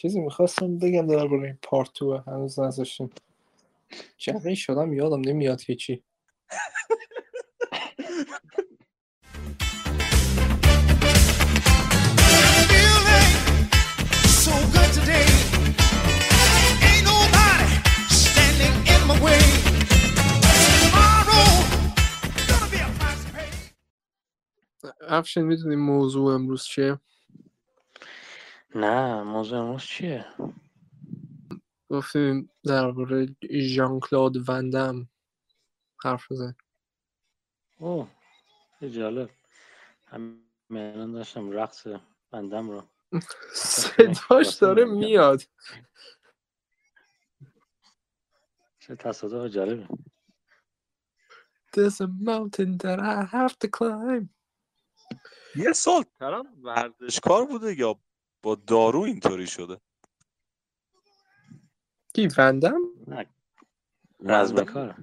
چیزی می‌خواستم بگم درباره این پارت تو هنوز نذاشتیم. جمعی شدم یادم نمیاد هیچی. افشین می‌دونی موضوع امروز چیه؟ نه موضوع امروز چیه؟ گفتیم درباره ژان کلاد وندم حرف بزن اوه جالب. همین الان داشتم رقص بندم رو صداش داره میاد. چه تصادف جالبه. There's a mountain that I have to climb. یه سال کردم ورزشکار بوده یا با دارو اینطوری شده. کی وندم نه. رزم وندم. کار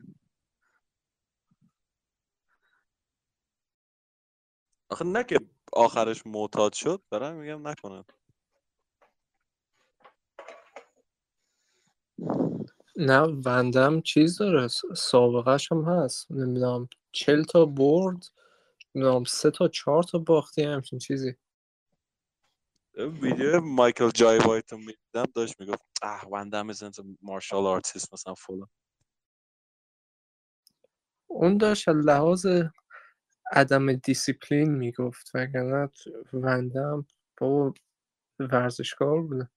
آخه نه که آخرش معتاد شد برای میگم نکنه. نه وندم چیز داره سابقهش هم هست. نمی‌دونم چل تا برد نمی‌دونم سه تا چهار تا باختی همچین چیزی. ویدیو مایکل جای وایت رو می‌دیدم داشت می‌گفت اه وندم isn't a martial artist مثلا فلان. اون داشت از لحاظ عدم دیسیپلین می‌گفت وگرنه وندم بابا ورزشکار بوده.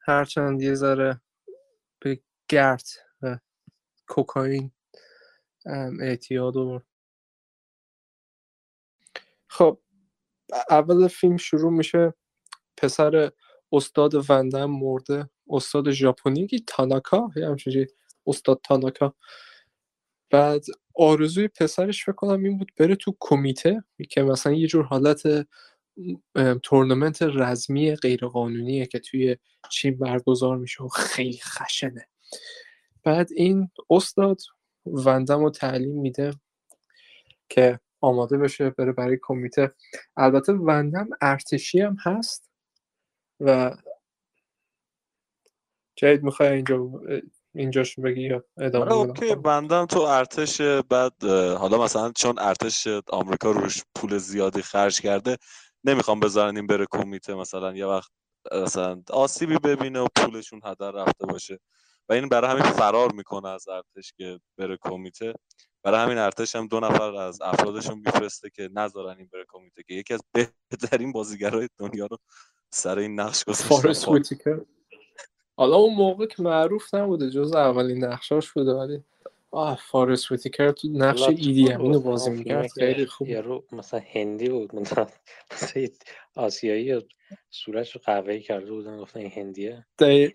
هرچند یه ذره به گرد و کوکائین اعتیاد آورد. خب اول فیلم شروع میشه پسر استاد وندم مرده استاد ژاپنی کی تاناکا چیزی. استاد تاناکا بعد آرزوی پسرش فکر کنم این بود بره تو کمیته که مثلا یه جور حالت تورنمنت رزمی غیرقانونیه که توی چین برگزار میشه و خیلی خشنه بعد این استاد وندم رو تعلیم میده که آماده بشه بره برای کمیته. البته وندم ارتشی هم هست و جدید می‌خوای اینجا اینجاش بگی یا ادامه آره؟ اوکی. بندم تو ارتش بعد حالا مثلا چون ارتش آمریکا روش پول زیادی خرج کرده نمی‌خوام بذارن این بره کمیته مثلا یه وقت مثلا آسیبی ببینه و پولشون هدر رفته باشه. و این برای همین فرار می‌کنه از ارتش که بره کمیته. برای همین ارتش هم دو نفر از افرادشون میفرسته که نذارن این بره کمیته که یکی از بهترین بازیگرای دنیا رو سر این نقش ویتیکر حالا اون موقع که معروف نبوده جز اولین نقشاش بوده ولی آه فارست ویتیکر تو نقش ایدی اون بازی می‌کرد خیلی خوب. یارو مثلا هندی بود مثلا آسیایی و صورتش رو قهوه‌ای کرده بودن گفتن این هندیه. دقیق-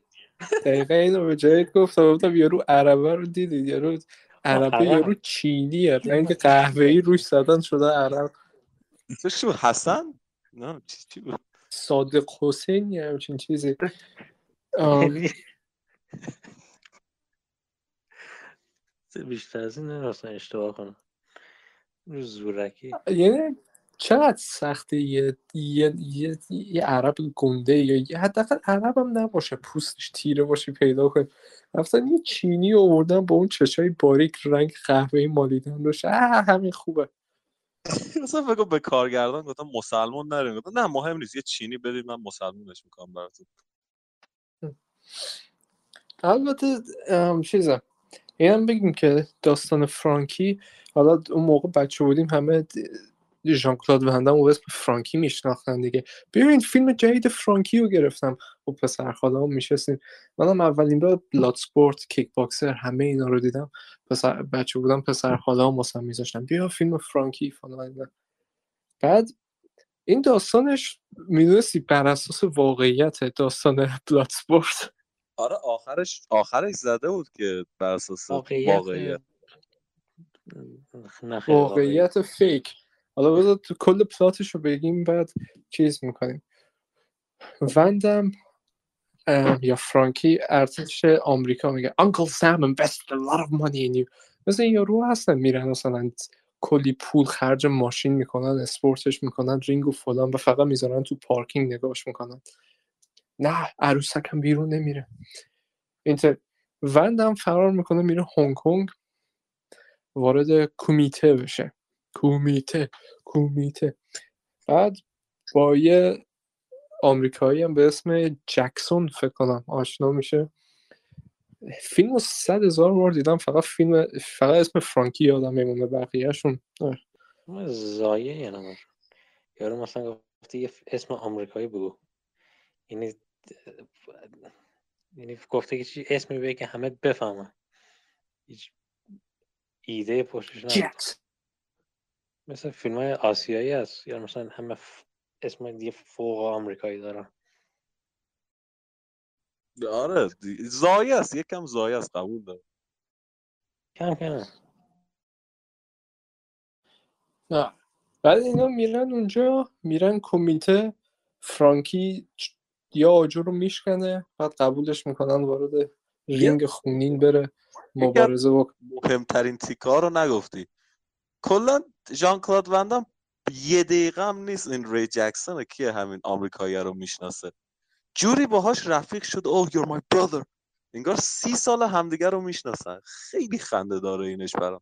دقیقا اینو به جایت گفتم گفتم یارو عربه رو دیدید یارو عربه عرب. یارو چینیه. رنگ قهوه‌ای روش زدن شده عرب. چی بود؟ حسن؟ نه چی چی بود؟ صادق حسین یه همچین چیزی. آم، بیشتر از این نمی‌خواستن اشتباه کنم. زورکی. یعنی چقدر سخته یه یه, یه, یه عرب گنده یا یه حداقل عرب هم نباشه پوستش تیره باشه پیدا کنی رفتن یه چینی آوردن با اون چشای باریک رنگ قهوه‌ای مالیدن روش همین خوبه. مثلا فکر به کارگردان گفتم مسلمان نریم گفتم نه مهم نیست یه چینی بدید من مسلمونش می‌کنم براتون. البته ام، چیزم اینم بگیم که داستان فرانکی حالا اون موقع بچه بودیم همه ژان کلاد وندم و اسم فرانکی میشناختن دیگه. ببین فیلم جدید فرانکی رو گرفتم. و پسر خاله هم میشستیم. منم اولین بار Bloodsport Kickboxer همه اینا رو دیدم. پسر بچه بودم پسر خاله هم واسم میذاشتم بیا فیلم فرانکی فلان. بعد این داستانش می‌دونستی بر اساس واقعیت داستان بلاد سپورت آره آخرش آخرش زده بود که بر اساس واقعیت واقعیت. واقعیت فیک. حالا بذار کل پلاتش رو بگیم بعد چیز می‌کنیم. وندم یا فرانکی ارتش آمریکا میگه. Uncle Sam invested a lot of money in you. مثل این یارو هستن میرن مثلا کلی پول خرج ماشین می‌کنن اسپورتش می‌کنن رینگ و فلان و فقط می‌ذارن تو پارکینگ نگاش می‌کنن. نه عروسکم بیرون نمیره. اینتر وندم فرار می‌کنه میره هنگ کنگ وارد کمیته بشه. کمیته کمیته بعد با یه آمریکایی هم به اسم جکسون فکر کنم آشنا میشه. فیلم رو صد هزار بار دیدم فقط فیلم فقط اسم فرانکی یادم میمونه بقیهشون. زایه یه نمار. یارو مثلا گفتی اسم آمریکایی بگو. یعنی یعنی گفته که چی اسمی بگه که همه بفهمن. هیچ ایده پشتش جت مثل فیلم های آسیایی هست. یا مثلا همه ف... اسم دیگه فوق آمریکایی دارن. آره زایه است یکم زایه است قبول دارم. کم کم. نه. بعد اینا میرن اونجا میرن کمیته فرانکی یا آجر رو میشکنه. بعد قبولش می‌کنن وارد رینگ خونین بره. مبارزه بکنه مهمترین تیکا رو نگفتی. کلا ژان کلاد وندم یه دقیقه هم نیست این ری جکسون کیه همین آمریکایی رو می‌شناسه. جوری باهاش رفیق شد. oh you're my brother. انگار سی سال همدیگه رو می‌شناسن. خیلی خنده داره اینش برام.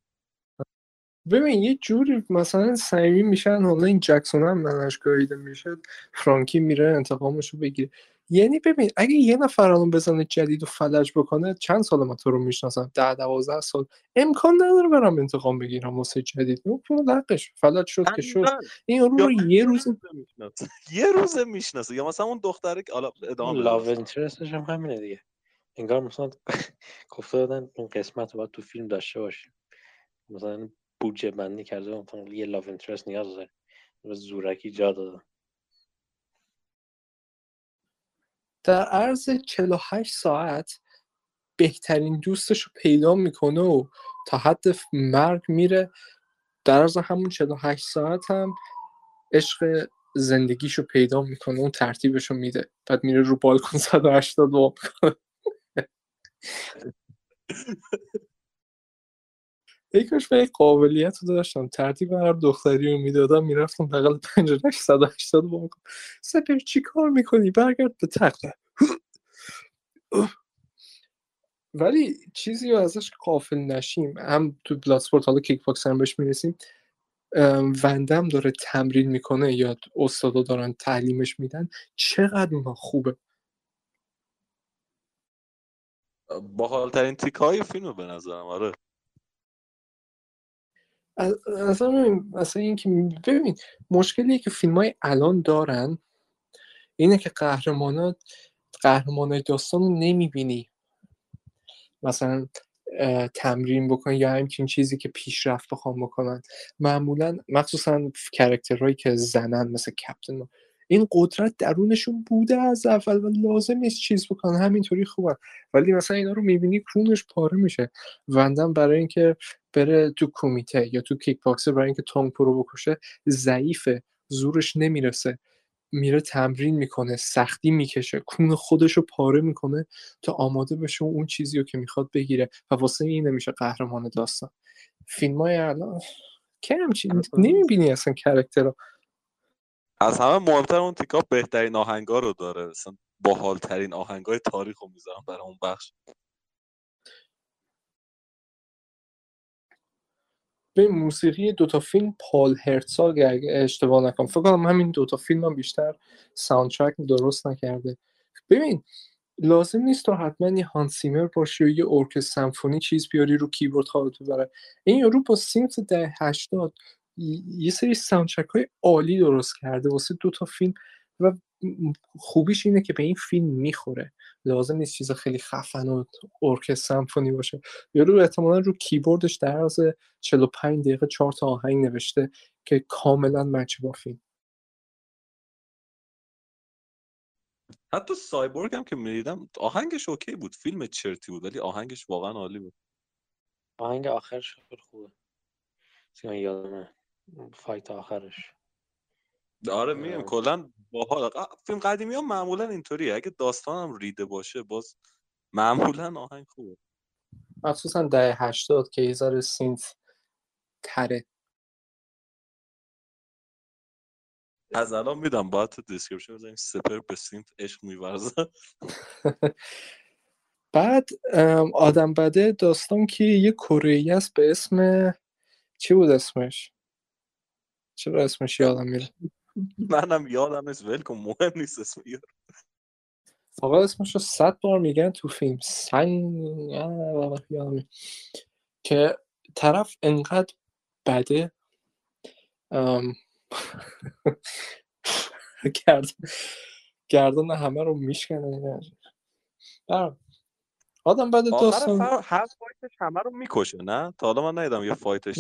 ببین یه جوری مثلا صمیمی میشن حالا این جکسون هم منش گاییده میشه فرانکی میره انتقامش رو بگیره. یعنی ببین اگه یه نفر الان بزنه جدید و فلج بکنه چند سال من تو رو می‌شناسم؟ ده دوازده سال. امکان نداره برم انتقام بگیرم واسه جدید. اون لقش فلج شد که شد. این رو, رو یه روز می‌شناسه. یه روزه می‌شناسه. یا مثلا اون دختره که حالا ادامه لاو. اینترستش هم همینه دیگه. انگار مثلا گفته دادن این قسمت رو باید تو فیلم داشته باشیم. مثلا بودجه بندی کرده مثلا یه لاو اینترست نیاز داره. و زورکی جا دادن در عرض 48 ساعت بهترین دوستش رو پیدا می‌کنه و تا حد مرگ میره. در عرض همون 48 ساعت هم عشق زندگیش رو پیدا می‌کنه اون ترتیبش رو میده. بعد میره رو بالکن 180 وام می‌کنه یکیش به قابلیت رو داشتم. ترتیب هر دختری رو می‌دادم می‌رفتم بغل پنجرهش 180 وا کنم سپر چی کار می‌کنی؟ برگرد به تخت. ولی چیزی رو ازش غافل نشیم. هم تو Bloodsport حالا کیک باکس هم بهش می‌رسیم. وندم داره تمرین می‌کنه یا استادا دارن تعلیمش میدن. چقدر اونها خوبه. باحالترین تیکه های فیلم به نظرم. آره. اصلا مثلا اینکه ببین مشکلی که فیلم های الان دارن اینه که قهرمانات قهرمانای داستان رو نمی‌بینی. مثلا تمرین بکنن یا همچین چیزی که پیشرفت بخوام بکنن. معمولا مخصوصا کرکترهایی که زنن مثل کپتن. این قدرت درونشون بوده از اول و لازم نیست چیز بکنن. همینطوری خوبن. ولی مثلا اینا رو می‌بینی کونش پاره میشه. وندم برای اینکه بره تو کومیته یا تو کیک باکسر برای اینکه تونگ پو بکشه ضعیفه زورش نمی‌رسه. میره تمرین می‌کنه سختی می‌کشه کون خودش رو پاره می‌کنه تا آماده بشه و اون چیزی رو که می‌خواد بگیره و واسه این نمیشه قهرمان داستان. فیلم های الان که همچین نمی‌بینی اصلا character رو از همه مهمتر اون تیکا بهترین آهنگا رو داره. مثلا باحالترین آهنگای تاریخ رو می‌ذارم برای اون بخش. به موسیقی دوتا فیلم پال هرتزاگ اگه اشتباه نکنم. فکر کنم همین دوتا فیلم هم بیشتر soundtrack درست نکرده. ببین لازم نیست تو حتما یه هانس زیمر باشی و یه ارکستر سمفونی چیز بیاری رو کیبورد خواهد ببره. این یارو با synth دهه هشتاد یه سری soundtrack های عالی درست کرده. واسه دوتا فیلم و خوبیش اینه که به این فیلم می‌خوره. لازم نیست چیز خیلی خفن و ارکستر سمفونی باشه. یارو احتمالا رو کیبوردش در عرض 45 دقیقه چهار تا آهنگ نوشته که کاملا match با فیلم. حتی سایبورگ هم که می‌دیدم آهنگش okay بود فیلم چرتی بود ولی آهنگش واقعا عالی بود. آهنگ آخرش خیلی خوبه. یادمه fight آخرش. آره میگم. کلا باحال. فیلم قدیمی ها معمولا اینطوریه. اگه داستانم ریده باشه باز معمولا آهنگ خوبه. مخصوصا دهه هشتاد که ذره synth تره. از الان میدم. باید تو description بزنیم سپر به synth عشق میورزه. بعد آدم بده داستان که یه کره است به اسم چی بود اسمش؟ چرا اسمش یادم میره؟ منم یادم نیست ول کن مهم نیست اسم یارو. آقا اسمش رو صد بار میگن تو فیلم. سنگ. که طرف انقدر بده. گردن همه رو میشکنه. آدم آخر داستان هر فایتش همه رو می‌کشه نه؟ تا حالا من ندیدم یه فایتش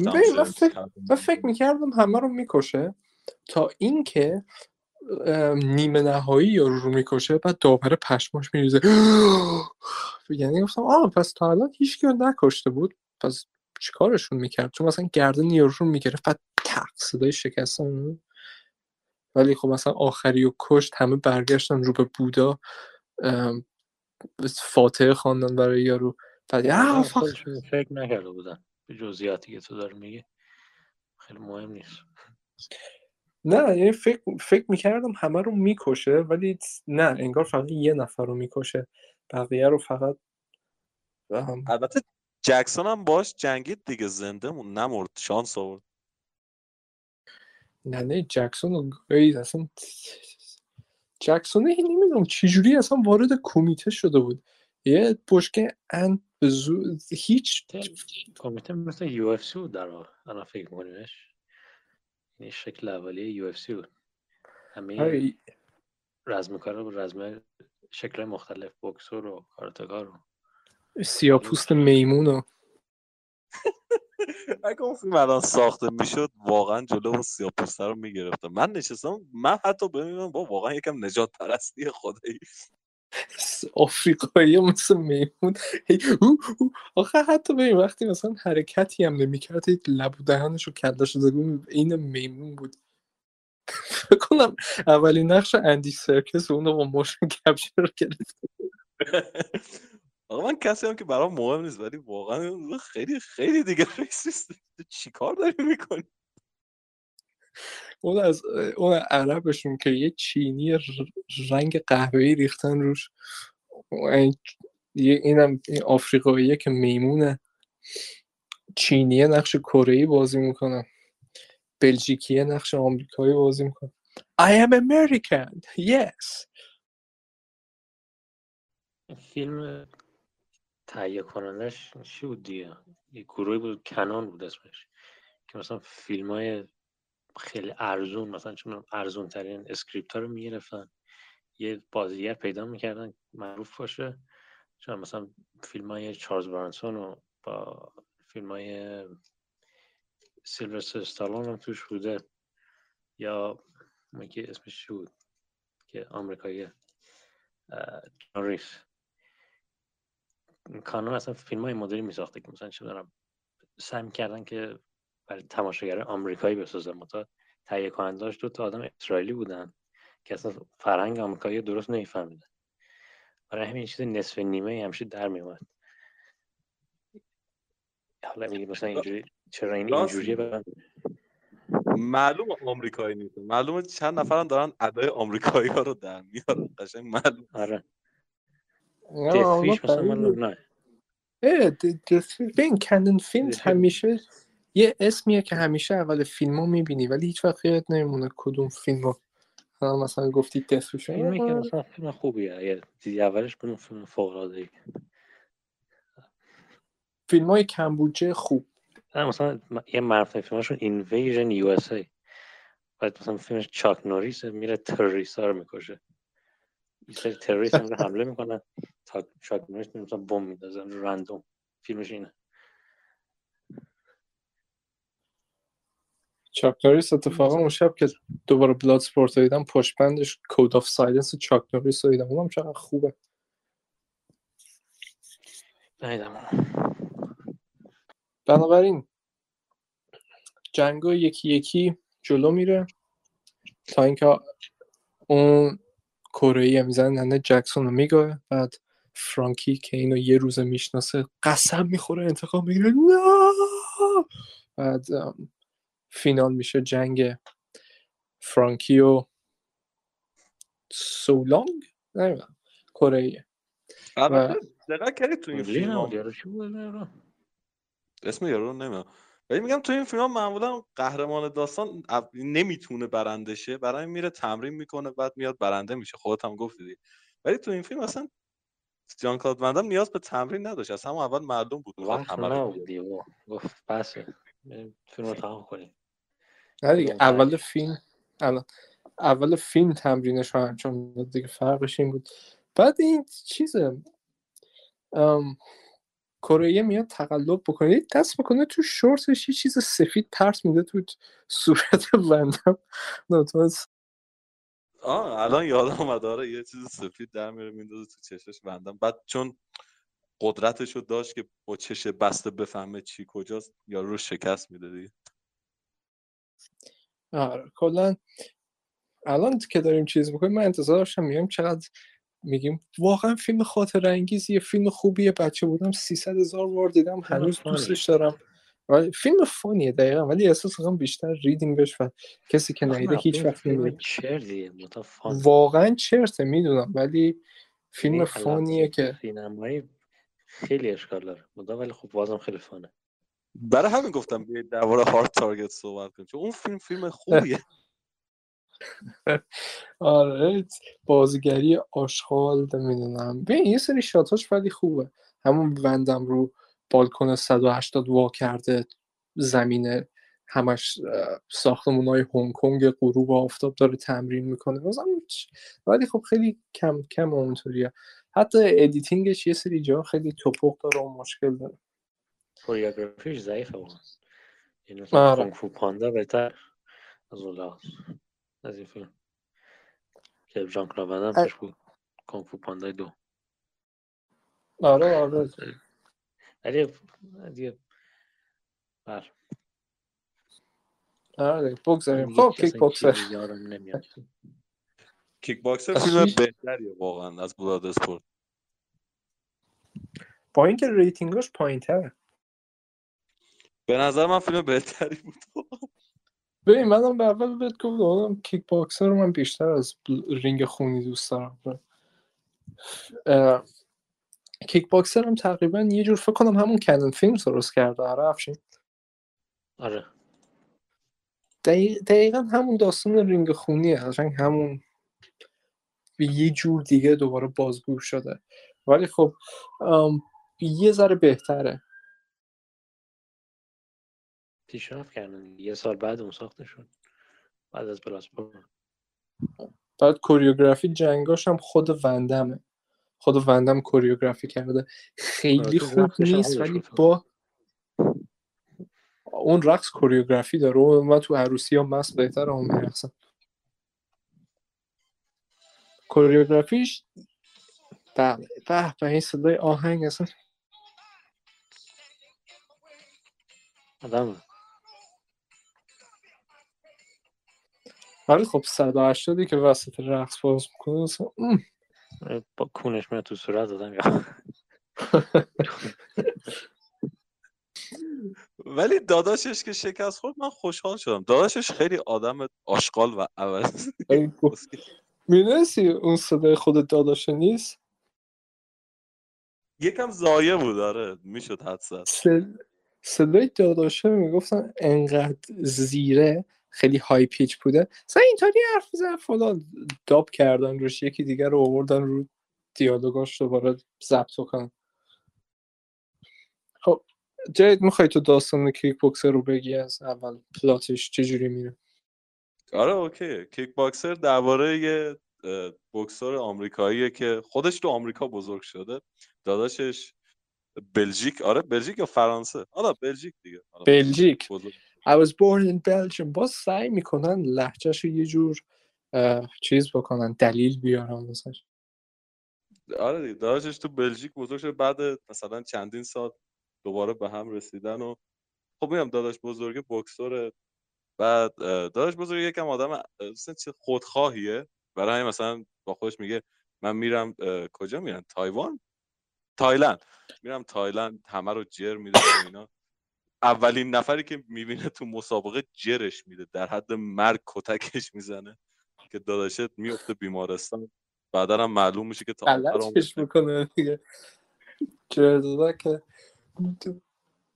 من فکر می‌کردم همه رو می‌کشه. تا اینکه نیمه نهایی یارو رو می‌کشه بعد داور پشماش میریزه. یعنی گفتم آه پس تا الان هیچ نکشته بود. پس چیکارشون می‌کرد؟ چون مثلا گردن یارو رو می‌گرفت بعد تق صدای شکستن ولی خب مثلا آخری و کشت همه برگشتن رو به بودا. فاتحه خواندن برای یارو. بعد. خودشون فکر نکرده بودن. به جزئیاتی که تو داری میگی. خیلی مهم نیست. نه یعنی فکر فکر می‌کردم همه رو می‌کشه ولی نه انگار فقط یه نفر رو می‌کشه. بقیه رو فقط ام، البته جکسون هم باش جنگید دیگه زنده مون نمرد شانس آورد. نه نه جکسون رو گاید اصلا جکسون نمی‌دونم چجوری اصلا وارد کمیته شده بود. یه بشکه ان به زو... هیچ کومیته مثل UFC بود در واقع الان فکر میکنیمش. این شکل اولیه UFC بود. همه آره، رزمکارا و رزم شکل مختلف بوکسور و کاراتکار رو. سیاپوست میمون و اگه اون فیلم الان ساخته می‌شد واقعا جلو اون سیاپوسته رو می‌گرفتم. من نشستم من حتی ببینم با واقعا یکم نژاد پرستی خدایی. آفریقایی مثل میمون. آخه حتی ببین وقتی مثلا حرکتی هم نمی‌کرد هی لب و دهنش و کلش رو این میمون بود. کنم اولین نقش اندی سرکیس اون رو با motion capture گرفت آقا من کسی هم که برام مهم نیست ولی واقعا خیلی خیلی دیگه racist چیکار داری می‌کنی؟ اون از اون عربشون که یه چینی رنگ قهوه‌ای ریختن روش. اینم این آفریقاییه که میمونه چینیه نقش کره بازی می‌کنه. بلژیکیه نقش آمریکایی بازی می‌کنه. I am American. Yes. فیلم تهیه کنندش چی بود دیگه؟ یه گروهی بود کنان بود اسمش. که مثلا فیلم های خیلی ارزون مثلا چون ارزون ترین script ها رو می‌گرفتن. یه بازیگر پیدا می‌کردن معروف باشه. چون مثلا فیلم های چارلز برانسون و با فیلم های سیلوستر استالون هم توش بوده. یا اون اسمش چی بود؟ که آمریکایی اه، جان ریس. کانون اصلا فیلم های مدلی میساخته که مثلا چه دارم سعی می‌کردن که برای تماشاگر آمریکایی بسازن متا تهیه کننداش دو تا آدم اسرائیلی بودن که اصلا فرهنگ آمریکایی درست نمیفهمیدن. برای همین چیز نصف نیمه همیشه در میومد حالا میگه مثلا اینجوری چرا این اینجوریه؟ میگی. بعد معلوم آمریکایی نیست. معلومه چند نفرم دارن ادای آمریکایی ها رو در میارن. قشنگ معلوم. آره. نه، دث اونا فیش مثلا. مال نه. اه، د- ببین کندن خیلی- همیشه یه اسمیه که همیشه اول فیلم ها می‌بینی ولی هیچ وقت یاد نمیمونه کدوم فیلم رو مثلا گفتی دستوشن فیلمی که مثلا فیلم خوبیه اگه دیدی اولش کنون فیلم فوق العاده فیلم های کمبودجه خوب. نه مثلا یه معروف فیلمشون اینویژن یو اس ای بعد مثلا فیلمش چاک نوریس میره تروریست ها رو می‌کشه. یه سری تروریست حمله می‌کنن. تا چاک نوریس مثلا بم میندازن random. فیلمش اینه. چاک نوریس اتفاقا اون شب که دوباره Bloodsport رو دیدم پشت بندش Code of Silence چاک نوریس رو دیدم. اونم چقدر خوبه. نیدم بنابراین جنگا یکی یکی جلو میره تا اینکه اون کره می‌زنه ننه جکسون رو میگه بعد فرانکی که اینو یه روزه می‌شناسه قسم می‌خوره انتقام می‌گیره. بعد فینال میشه جنگ فرانکی و سولانگ؟ نمی‌دونم. کره دقت کردی تو این فیلم؟ اسم یارو رو نمی‌دونم. ولی میگم تو این فیلم معمولا قهرمان داستان نمی‌تونه برنده شه برای میره تمرین می‌کنه بعد میاد برنده میشه. خودت هم گفتی ولی تو این فیلم اصلا جان کلاد وندم نیاز به تمرین نداشت. از همون اول معلوم بود. وقت همه رو. گفت بریم فیلم رو تمام کنیم. نه دیگه اول؟ فیلم الان اول فیلم تمرینش رو انجام داد دیگه فرقش این بود. بعد این چیزه ام، کره میاد تقلب بکنه دست می‌کنه تو شورتش یه چیز سفید پرت میده تو صورت بندم. ناتوانست آه الان یادم اومد آره یه چیز سفید در میره میندازه تو چشش بندم. بعد چون قدرتش رو داشت که با چش بسته بفهمه چی کجاست یا رو شکست میده دیگه. آره کلا الان که داریم چیز می‌کنیم من انتظار داشتم میگم چقدر میگیم. واقعا فیلم خاطر انگیزیه فیلم خوبیه بچه بودم 300 هزار بار دیدم هنوز. دوستش دارم. ولی فیلم فانیه دقیقا ولی احساس کنم بیشتر ریدیم بهش و کسی که نیده هیچ وقت فیلم نمیده واقعا چرته می‌دونم ولی فیلم فانیه لحاظ که سینمایی خیلی اشکال داره. ولی خب بازم خیلی فانه. برای همین گفتم بیاید درباره هارد تارگت صحبت کنیم چون اون فیلم فیلم خوبیه. آره بازیگری آشغال نمی‌دونم. ببین یه سری shot اش ولی خوبه. همون وندم رو بالکن 180 وا کرده زمین همش ساختمون های هنگ کنگ غروب آفتاب داره تمرین می‌کنه. بازم ولی خب خیلی کم کم اونطوریه. حتی editing ش یه سری جا خیلی توپق داره و مشکل داره. choreography ش ضعیفه واقعا. یعنی مثلا آره. فو پاندا بهتر از اون از این فیلم. که جان ا- توش بود. کونگ فو پاندا دو. آره آره. ولی دیگه بر آره بگذاریم. خب کیک باکسر کیک باکسر فیلم؟ بهتریه واقعا از بلاد اسپورت با اینکه rating اش پایین تره به نظر من فیلم بهتری بود. ببین منم به اول بهت گفتم آدم کیک باکسر رو من بیشتر از رینگ خونی دوست دارم. اه، کیک باکسر هم تقریبا یه جور فکر کنم همون Cannon Film درست کرده آره افشین. آره. دقیق- دقیقا همون داستان رینگ خونیه قشنگ همون به یه جور دیگه دوباره بازگو شده. ولی خب ام، یه ذره بهتره. پیشرفت کردن یه سال بعد اون ساخته شد. بعد از بلاسپور بعد کوریوگرافی جنگاش هم خود وندمه. خود وندم کوریوگرافی کرده. خیلی آره، خوب نیست ولی. با اون رقص کوریوگرافی داره. و من تو عروسی ها مست بهتر اون میرقصم. کوریوگرافیش بله به به این صدای آهنگ اصلا. آدم ولی خب 180 که وسط رقص باز می‌کنه اصلا. با کونش میاد تو صورت دادم یا ولی داداشش که شکست خورد من خوشحال شدم. داداشش خیلی آدم آشغال و عوض. می‌دونستی اون صدای خود داداشه نیست؟ یکم زایه بود آره. می‌شد حد صدای داداشه می‌گفتن انقدر زیره خیلی های پیچ بوده. مثلا اینطوری حرف می‌زنه فلان داب کردن روش یکی دیگر رو آوردن رو دیالوگاش دوباره ضبط کنن. خب جدید می‌خوای تو داستان کیک بوکسر رو بگی از اول پلاتش چجوری میره؟ آره اوکی. کیک باکسر درباره یه اه، بوکسور آمریکاییه که خودش تو آمریکا بزرگ شده. داداشش بلژیک. آره بلژیک یا فرانسه؟ آره بلژیک دیگه. آره، بلژیک. بزرگ. I was born in Belgium. باز سعی می‌کنن لحجهش یه جور چیز بکنن دلیل بیارن واسش. آره دیگه تو بلژیک بزرگ شده بعد مثلا چندین سال دوباره به هم رسیدن و خب میگم داداش بزرگ بوکسور بعد داداش بزرگ یکم آدم مثلا خودخواهیه. برای مثلا با خودش میگه من میرم کجا میرم تایوان؟ تایلند. میرم تایلند همه رو جر میدم اینا. اولین نفری که می‌بینه تو مسابقه جرش میده. در حد مرگ کتکش می‌زنه که داداشت میفته بیمارستان. بعدا هم معلوم میشه که تا فلجش می‌کنه دیگه. که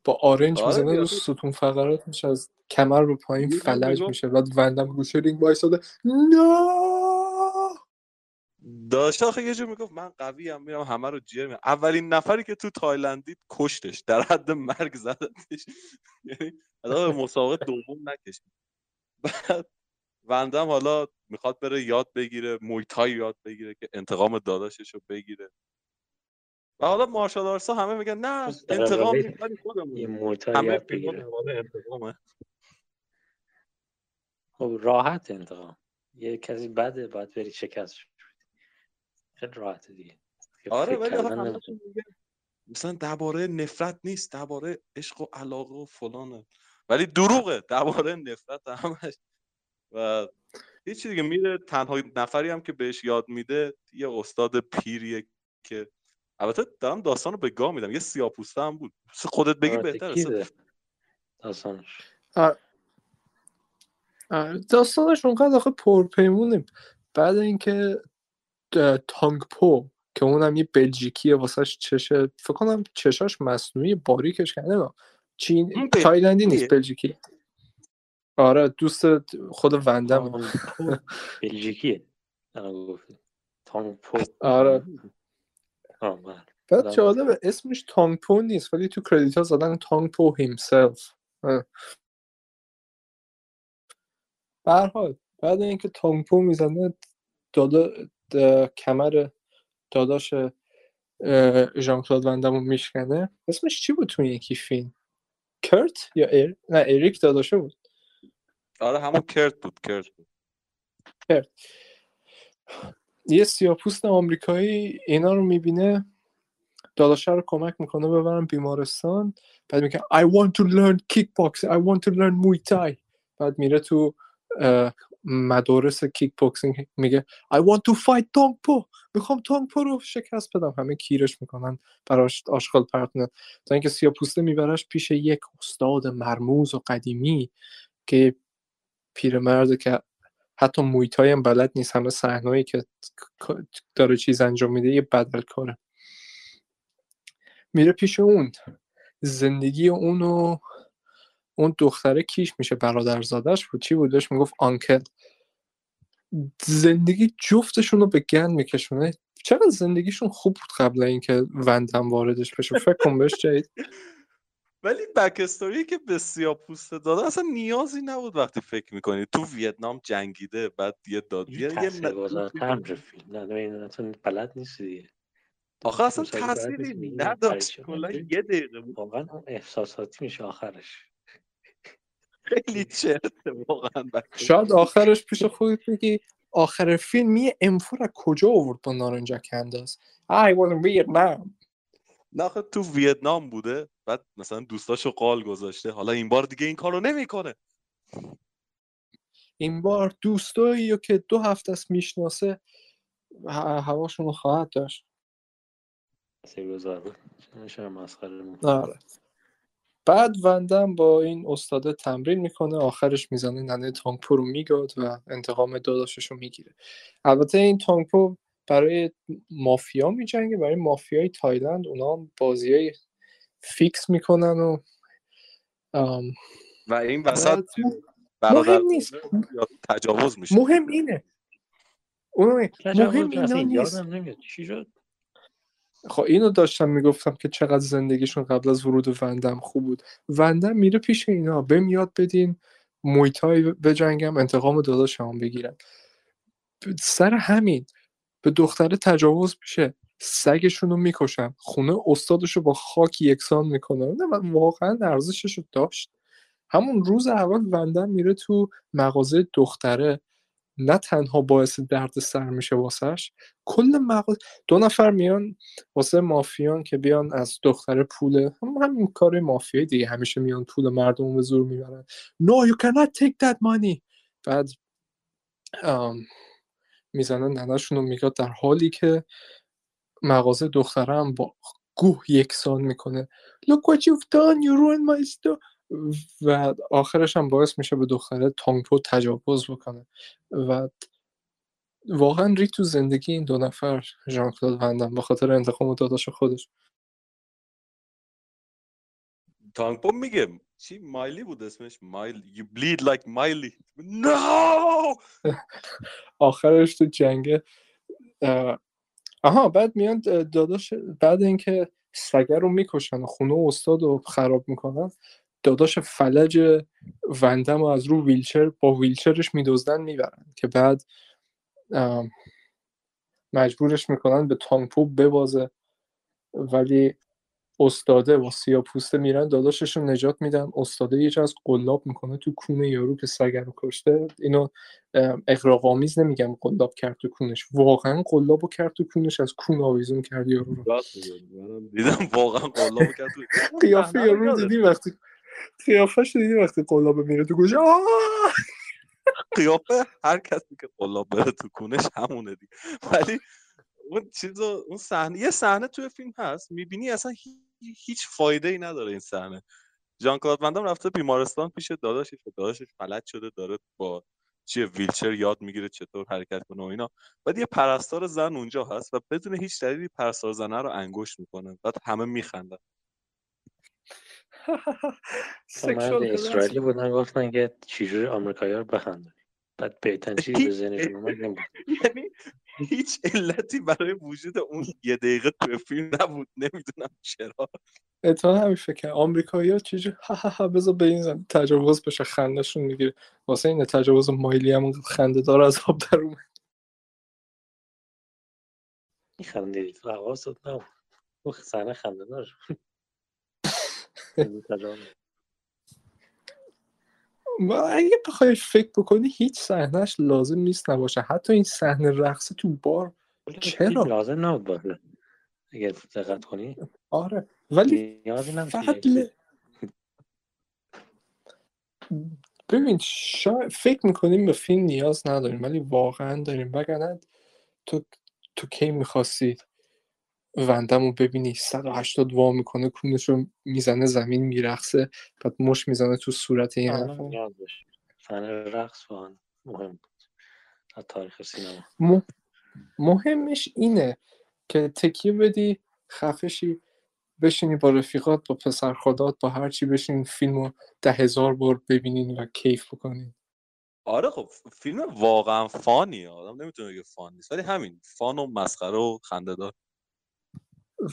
با آرنج آره می‌زنه. رو ستون فقرات میشه. از کمر رو پایین فلج. میشه. بعد وندم گوشه رینگ وایساده. نه داشت. آخه یه جور می‌گفت من قوی هم میرم همه رو جر میرم اولین نفری که تو تایلند دید کشتش در حد مرگ زدتش. یعنی مسابقه دوم نکشید. بعد وندم حالا می‌خواد بره یاد بگیره مویتای یاد بگیره که انتقام داداشش رو بگیره. و حالا مارشال آرتس ها همه میگن نه در انتقام ولی خودمون همه انتقامه. خب راحت انتقام. یه کسی بده باید بری شکستش. خیلی راحته دیگه. دیگه آره ولی مثلا درباره نفرت نیست درباره عشق و علاقه و فلانه. ولی دروغه درباره نفرت همش. و چیزی که میره تنها نفری هم که بهش یاد میده یه استاد پیریه که البته دارم داستان رو به گاه میدم. یه سیاپوسته هم بود. خودت بگی البته بهتره؟ داستانش؟ آره، داستانش اونقدر آخه پرپیمونه بعد اینکه تانگ پو که اونم یه بلژیکیه واسهش چشه فکر کنم چشاش مصنوعی باریکش کرده نه چین. تایلندی نیست بلژیکی. آره دوست خود وندم. بلژیکیه. الان گفتی. تانگ پو آره. بعد جالبه اسمش تانگ پو نیست ولی تو credit ها زدن تانگ پو himself به هر حال بعد اینکه تانگ پو می‌زنه دادا د- کمر داداش ژان کلود وندم رو میشکنه. اسمش چی بود تو یکی فیلم؟ کرت یا ایر... نه اریک داداشه بود. آره همون کرت بود کرت بود. یه سیاپوست آمریکایی اینا رو می‌بینه داداشه رو کمک می‌کنه ببرن بیمارستان بعد میگه I want to learn kickboxing I want to learn muay thai. بعد میره تو مدارس کیک بوکسینگ میگه I want to fight تانگ پو می‌خوام تانگ پو رو شکست بدم. همه کیرش می‌کنن براش آشغال پرت می‌کنن. تا اینکه سیاپوسته میبرش پیش یک استاد مرموز و قدیمی که پیرمرد که حتی مویتای هم بلد نیست همه صحنه‌ای که داره چیز انجام میده یه بدل کاره میره پیش اون. زندگی اونو اون دختره کیش میشه برادرزادش بود؟ چی بود؟ بهش می‌گفت آنکل. زندگی جفتشون رو به گند میکشونه. چقدر زندگیشون خوب بود قبل اینکه وندم واردش بشه؟ فکر کن بهش جدید. ولی بک استوری که به سیاپوسته داده اصلا نیازی نبود وقتی فکر می‌کنی. تو ویتنام جنگیده بعد یه داد یه نه بلد نیستی دیگه. آخه اصلا می‌گی نداشت. کلا. یه دقیقه واقعا احساساتی میشه آخرش. خیلی چرته واقعا شاید آخرش پیش خودت بگی آخر فیلم یه امفور از کجا آورد با نارنجک انداز I was in Vietnam. نه تو ویتنام بوده بعد مثلا دوستاشو قال گذاشته. حالا این بار دیگه این کارو نمی‌کنه. این بار دوستایی که دو هفته است می‌شناسه هواشون رو خواهد داشت. چرا مسخره می‌کنی؟ آره. بعد وندم با این استاده تمرین می‌کنه آخرش می‌زنه ننه تانگپو رو میگاد و انتقام داداشش رو می‌گیره. البته این تانگپو برای مافیا میجنگه برای مافیای تایلند اونا هم بازی های fix می‌کنن و ام، و این وسط مهم نیست. یا تجاوز میشه. مهم اینه. مهم من اینا نیست یادم نمیاد چی شد خب اینو داشتم می‌گفتم که چقدر زندگیشون قبل از ورود وندم خوب بود. وندم میره پیش اینا بهم یاد بدین مویتای بجنگم انتقام داداشم بگیرم. سر همین به دختره تجاوز میشه سگشون رو می‌کشن خونه استادش رو با خاک یکسان می‌کنه. نه واقعا ارزشش رو داشت. همون روز اول وندم میره تو مغازه دختره. نه تنها باعث درد سر میشه واسش کل مغازه دو نفر میان واسه مافیان که بیان از دختره پول هم همین کار مافیایی دیگه همیشه میان پول مردم به زور می‌برن. No you cannot take that money. بعد می‌زنن ننشون رو میگاد در حالی که مغازه دختره هم با گوه یکسان می‌کنه. Look what you've done. You ruined my store. و آخرش هم باعث میشه به دختره تانگپو تجاوز بکنه. و واقعا ری تو زندگی این دو نفر ژان کلود وندم به خاطر انتقام داداش خودش. تانگپو میگه چی؟ مایلی بود اسمش؟ مایل. You bleed like مایلی. No! آخرش تو جنگ اه، آها بعد میان داداش بعد اینکه سگه رو می‌کشن و خونه استاد رو خراب می‌کنن. داداش فلج وندم رو از رو ویلچر با ویلچرش میدزدن می‌برن. که بعد مجبورش می‌کنن به تانگپو ببازه. ولی استاده با سیاه پوسته میرن داداشش رو نجات میدن. استاده یه از قلاب می‌کنه تو کونه یارو که سگ رو کشته. اینو ام، اغراق‌آمیز نمیگم قلاب کرد تو کونش. واقعا قلابو کرد تو کونش از کون آویزون کرد یارو رو. دیدم واقعا قلاب کرد تو- قیافه رو یارو رو. دیدی وقتی قیافش دیدی وقتی قلاب میره تو گوش آه! قیافه هر کسی که قلاب بره تو کونش همونه دیگه. ولی اون چیزو اون صحنه یه صحنه توی فیلم هست. می‌بینی اصلا هی- هیچ فایده ای نداره این صحنه. جان کلاد وندام رفته بیمارستان پیش داداشش داداشش فلج شده داره با چیه ویلچر یاد می‌گیره چطور حرکت کنه و اینا. بعد یه پرستار زن اونجا هست و بدون هیچ دلیلی پرستار زنه رو انگشت می‌کنه. بعد همه میخندن. مرد اسرائیلی بودن گفتن که چجوری آمریکایی رو بخندن بعد بهترین چیزی به ذهنشون اومد یعنی هیچ علتی برای وجود اون یه دقیقه توی فیلم نبود نمی‌دونم چرا اتفاقا همین فکر آمریکایی ها چیزی ها ها ها بذار به این زن تجاوز بشه خندشون می‌گیره واسه این تجاوز مایلی هم خنده دار از آب در اومد میخندیدید و حواست نبود اون صحنه خنده دار و اگه بخوای فکر بکنی هیچ صحنهش لازم نیست نباشه. حتی این صحنه رقص تو بار چرا؟ لازم نبود باشه. اگر دقت کنی. آره. ولی فقط ببین شا... فکر می‌کنیم به فیلم نیاز نداریم ولی واقعا داریم. وگرنه تو تو کی می‌خواستی؟ وندم رو ببینی 180 وا می‌کنه کونش رو می‌زنه زمین میرقصه بعد مش می‌زنه تو صورت این آره، داشت صحنه رقص مهم بود در تاریخ سینما. م... مهمش اینه که تکیه بدی خفشی بشینی با رفیقات با پسر خودات با هر چی بشین فیلم رو ده هزار بار ببینین و کیف بکنین. آره خب فیلم واقعا فانیه. آدم نمی‌تونه بگه فان نیست ولی همین فان و مسخره و خنده دار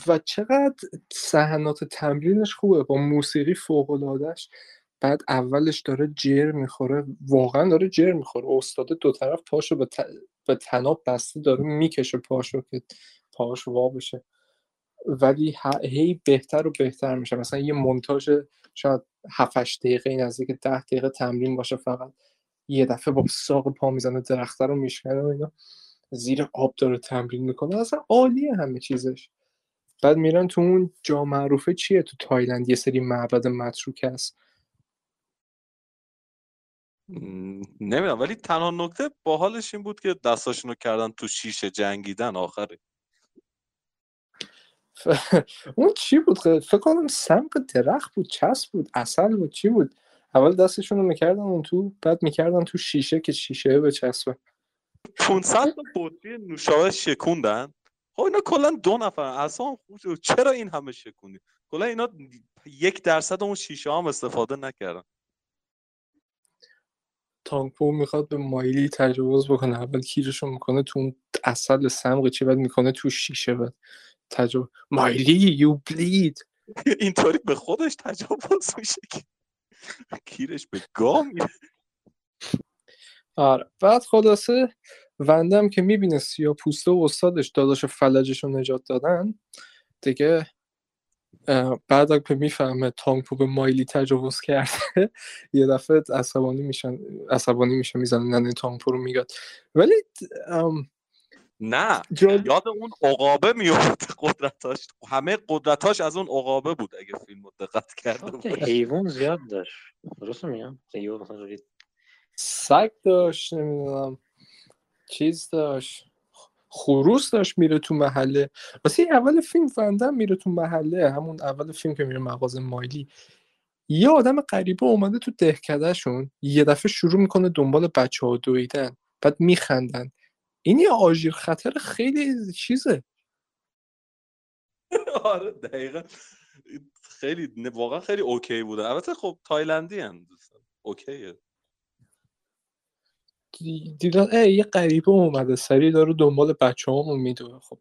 و چقدر صحنات تمرینش خوبه با موسیقی فوق العادهش بعد اولش داره جر می‌خوره واقعا داره جر می‌خوره. استاده دو طرف پاشو به, ت... به تناب بسته داره می‌کشه پاشو که پاش وا بشه. ولی هی بهتر و بهتر میشه. مثلا یه مونتاژ شاید 7 دقیقه نزدیک 10 دقیقه تمرین باشه فقط یه دفعه با ساق پا می‌زنه درخته رو میشکنه و اینا. زیر آب داره تمرین می‌کنه. اصلا عالیه همه چیزش. بعد میرن تو اون جا معروفه چیه؟ تو تایلند یه سری معبد متروک هست. نمی‌دونم ولی تنها نکته باحالش این بود که دستاشونو کردن تو شیشه جنگیدن آخره. اون چی بود؟ فکر کنم سمق درخت بود چسب بود اصل بود چی بود؟ اول دستشون رو می‌کردن اون تو بعد می‌کردن تو شیشه که شیشه به چسبه. 500 تا بطری نوشابه شکوندن؟ خب اینا کلا دو نفر اصلا خوب. چرا این همه شکوندی کلا اینا یک درصد اون شیشه هم استفاده نکردن. تانکپو می‌خواد به مایلی تجاوز بکنه. اول کیرشو می‌کنه تو اون اصل سمق چی بعد می‌کنه تو شیشه بعد تجاوز مایلی یو بلید اینطوری به خودش تجاوز میشه کیرش به گام میره. آره. بعد خلاصه وندم که می‌بینه سیاه پوسته و استادش داداش فلجش رو نجات دادن. دیگه بعد که می‌فهمه تانکپو به مایلی تجاوز کرده یه دفعه عصبانی میشن عصبانی میشه می‌زنه ننه تانکپو رو میگاد. ولی نه یاد اون عقابه میفته قدرتاش. همه قدرتاش از اون عقابه بود اگه فیلم رو دقت کرده بود حیوان زیاد داشت. درست میگم؟ سگ داشت نمی‌دونم. چیز داشت. خروس داشت میره تو محله. واسه اول فیلم فندم میره تو محله. همون اول فیلم که میره مغازه مایلی. یه آدم غریبه اومده تو دهکدهشون. یه دفعه شروع می‌کنه دنبال بچه ها دویدن. بعد میخندن. این یه آژیر خطر خیلی چیزه. آره دقیقا. خیلی واقعا خیلی اوکی بوده. البته خب تایلندی هم اوکیه. دیدن ای یه غریبه اومده سری داره دنبال بچه همون میدوه خب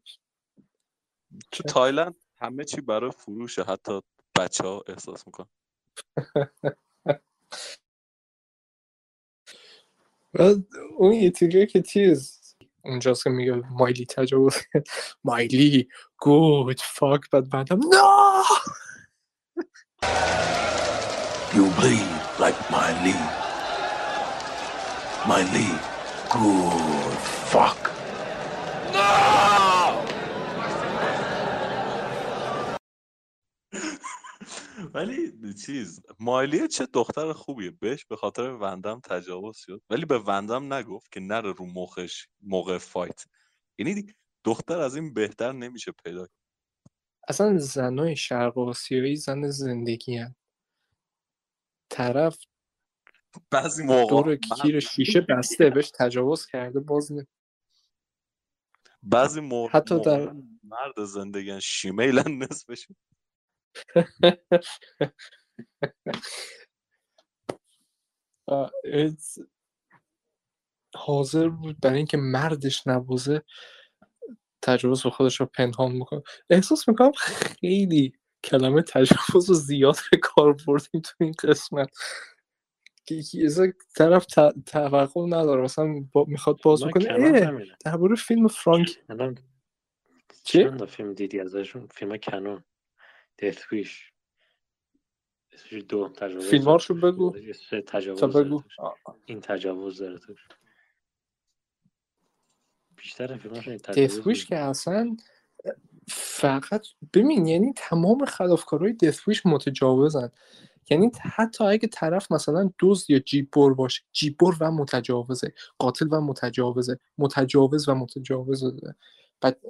تو تایلند همه چی برای فروشه حتی بچه ها احساس میکن اون یه تیکه که چیز اونجاست که میگه مایلی تجاوز. مایلی گود فاک بعد بعدم نه You bleed like my lead. My lead. Good fuck. ولی چیز مایلیه چه دختر خوبیه بهش به خاطر وندم تجاوز شد ولی به وندم نگفت که نره رو مخش موقع فایت یعنی دختر از این بهتر نمیشه پیدا کرد. اصلا زنای شرق آسیایی زن زندگی هن. طرف بعضی موقع دور کیر شیشه بسته بهش تجاوز کرده باز نه. بعضی موقع حتی در- مرد زندگی شیمیلن نصفشون it's- حاضر بود برای اینکه مردش نبوزه تجاوز به خودش رو پنهان می‌کنه احساس می‌کنم خیلی کلمه تجاوز رو زیاد به کار بردیم تو این قسمت. اصلا طرف توقع نداره مثلا با می‌خواد باز بکنه همینه. درباره فیلم فرانک الان چی؟ چند فیلم دیدی ازشون فیلم کنون دث ویش دو تجاوز توش. بگو. یه سه تجاوز بگو. این تجاوز داره توش بیشتر فیلماش این تجاوز دثویش که اصلا فقط ببین یعنی تمام خلافکارهای دثویش متجاوزن یعنی حتی اگه طرف مثلا دوز یا جیبور باشه جیبور و متجاوزه قاتل و متجاوزه متجاوز و متجاوزه. بعد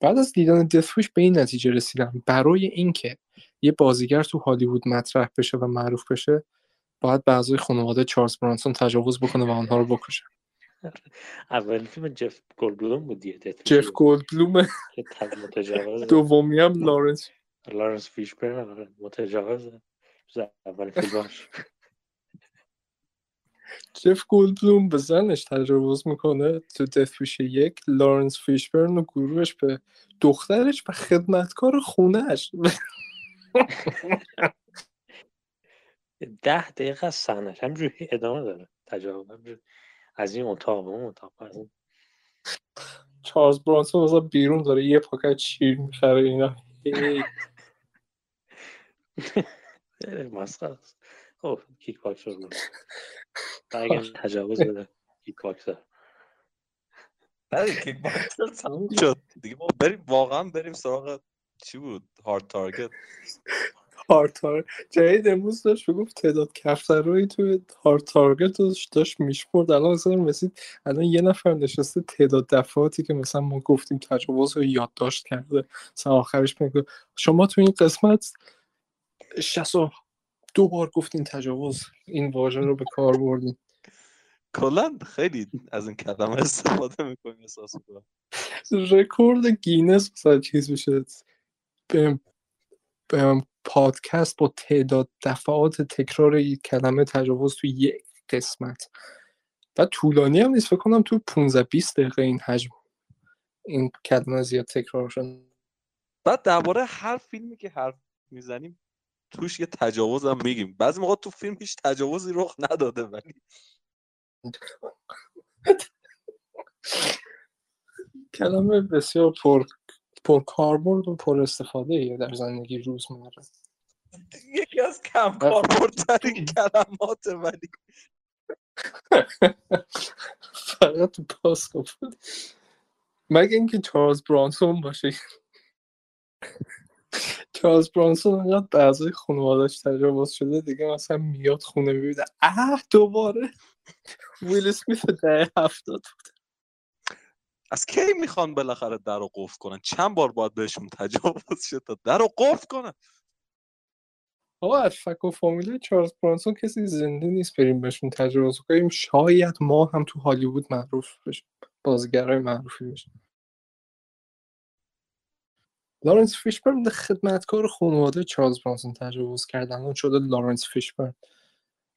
بعد از دیدن Death Wish به این نتیجه رسیدم. برای اینکه یه بازیگر تو هالیوود مطرح بشه و معروف بشه باید به اعضای خانواده چارلز برانسون تجاوز بکنه و آنها رو بکشه. اول فیلم جف گلدبلوم بود دیگه جف گولدبلوم متجاوز. دومی هم لارنس. لارنس فیشبرن متجاوز اول فیلماش جف گولدبلوم به زنش تجاوز می‌کنه تو Death Wish یک. لارنس فیشبرن و گروهش به دخترش و خدمتکار خونهش ده دقیقه از صحنش همجوری ادامه داره. تجاوز از این اتاق به اون اتاق. چارلز برانسون مثلا بیرون داره. یه پاکت شیر می‌خره اینا. مسخره است. خب کیک باکسر بود اگه تجاوز بده کیک باکسر نه کیک باکسر تموم شد. دیگه ما بریم واقعا بریم سراغ چی بود؟ هارد تارگت هارد تار جدید امروز داشت می‌گفت تعداد کفترهایی توی هارد تارگت داشت داشت میشمرد. الان مثلا رسید الان یه نفر نشسته تعداد دفعاتی که مثلا ما گفتیم تجاوز رو یادداشت کرده. مثلا آخرش میگه شما تو این قسمت 62 دو بار گفتین تجاوز. این واژه رو به کار بردین. کلا خیلی از این کلمه استفاده می‌کنیم احساس می‌کنم. رکورد گینس مثلا چیز به پادکست با تعداد دفعات تکرار یک کلمه تجاوز تو یک قسمت. و طولانی هم نیست. فکر کنم تو 15 20 دقیقه این حجم این کلمه زیاد تکرار شد. بعد درباره هر فیلمی که حرف می‌زنیم توش یه تجاوز هم میگیم. بعضی موقع تو فیلم هیچ تجاوزی رخ نداده ولی. کلمه بسیار پر پر کاربرد و پر استفاده ایه در زندگی روزمره یکی از کم کاربردترین کلمات ولی. فقط تو پاسکو بود. مگه اینکه چارلز برانسون باشه. چارلز برانسون انقدر به اعضای خانوادهش تجاوز شده دیگه مثلا میاد خونه می‌بینه اه دوباره. ویل اسمیت ده هفتاد از کی می‌خوان بالاخره در رو قفل کنن؟ چند بار باید بهشون تجاوز شد تا در رو قفل کنن؟ آقا از فک و فامیل چارلز برانسون کسی زنده نیست بریم بهشون تجاوز کنیم. شاید ما هم تو هالیوود معروف بشیم بازیگرای معروفی بشیم. لارنس فیشبرن به خدمتکار خانواده چارلز برانسون تجاوز کردن اون شده لارنس فیشبرن.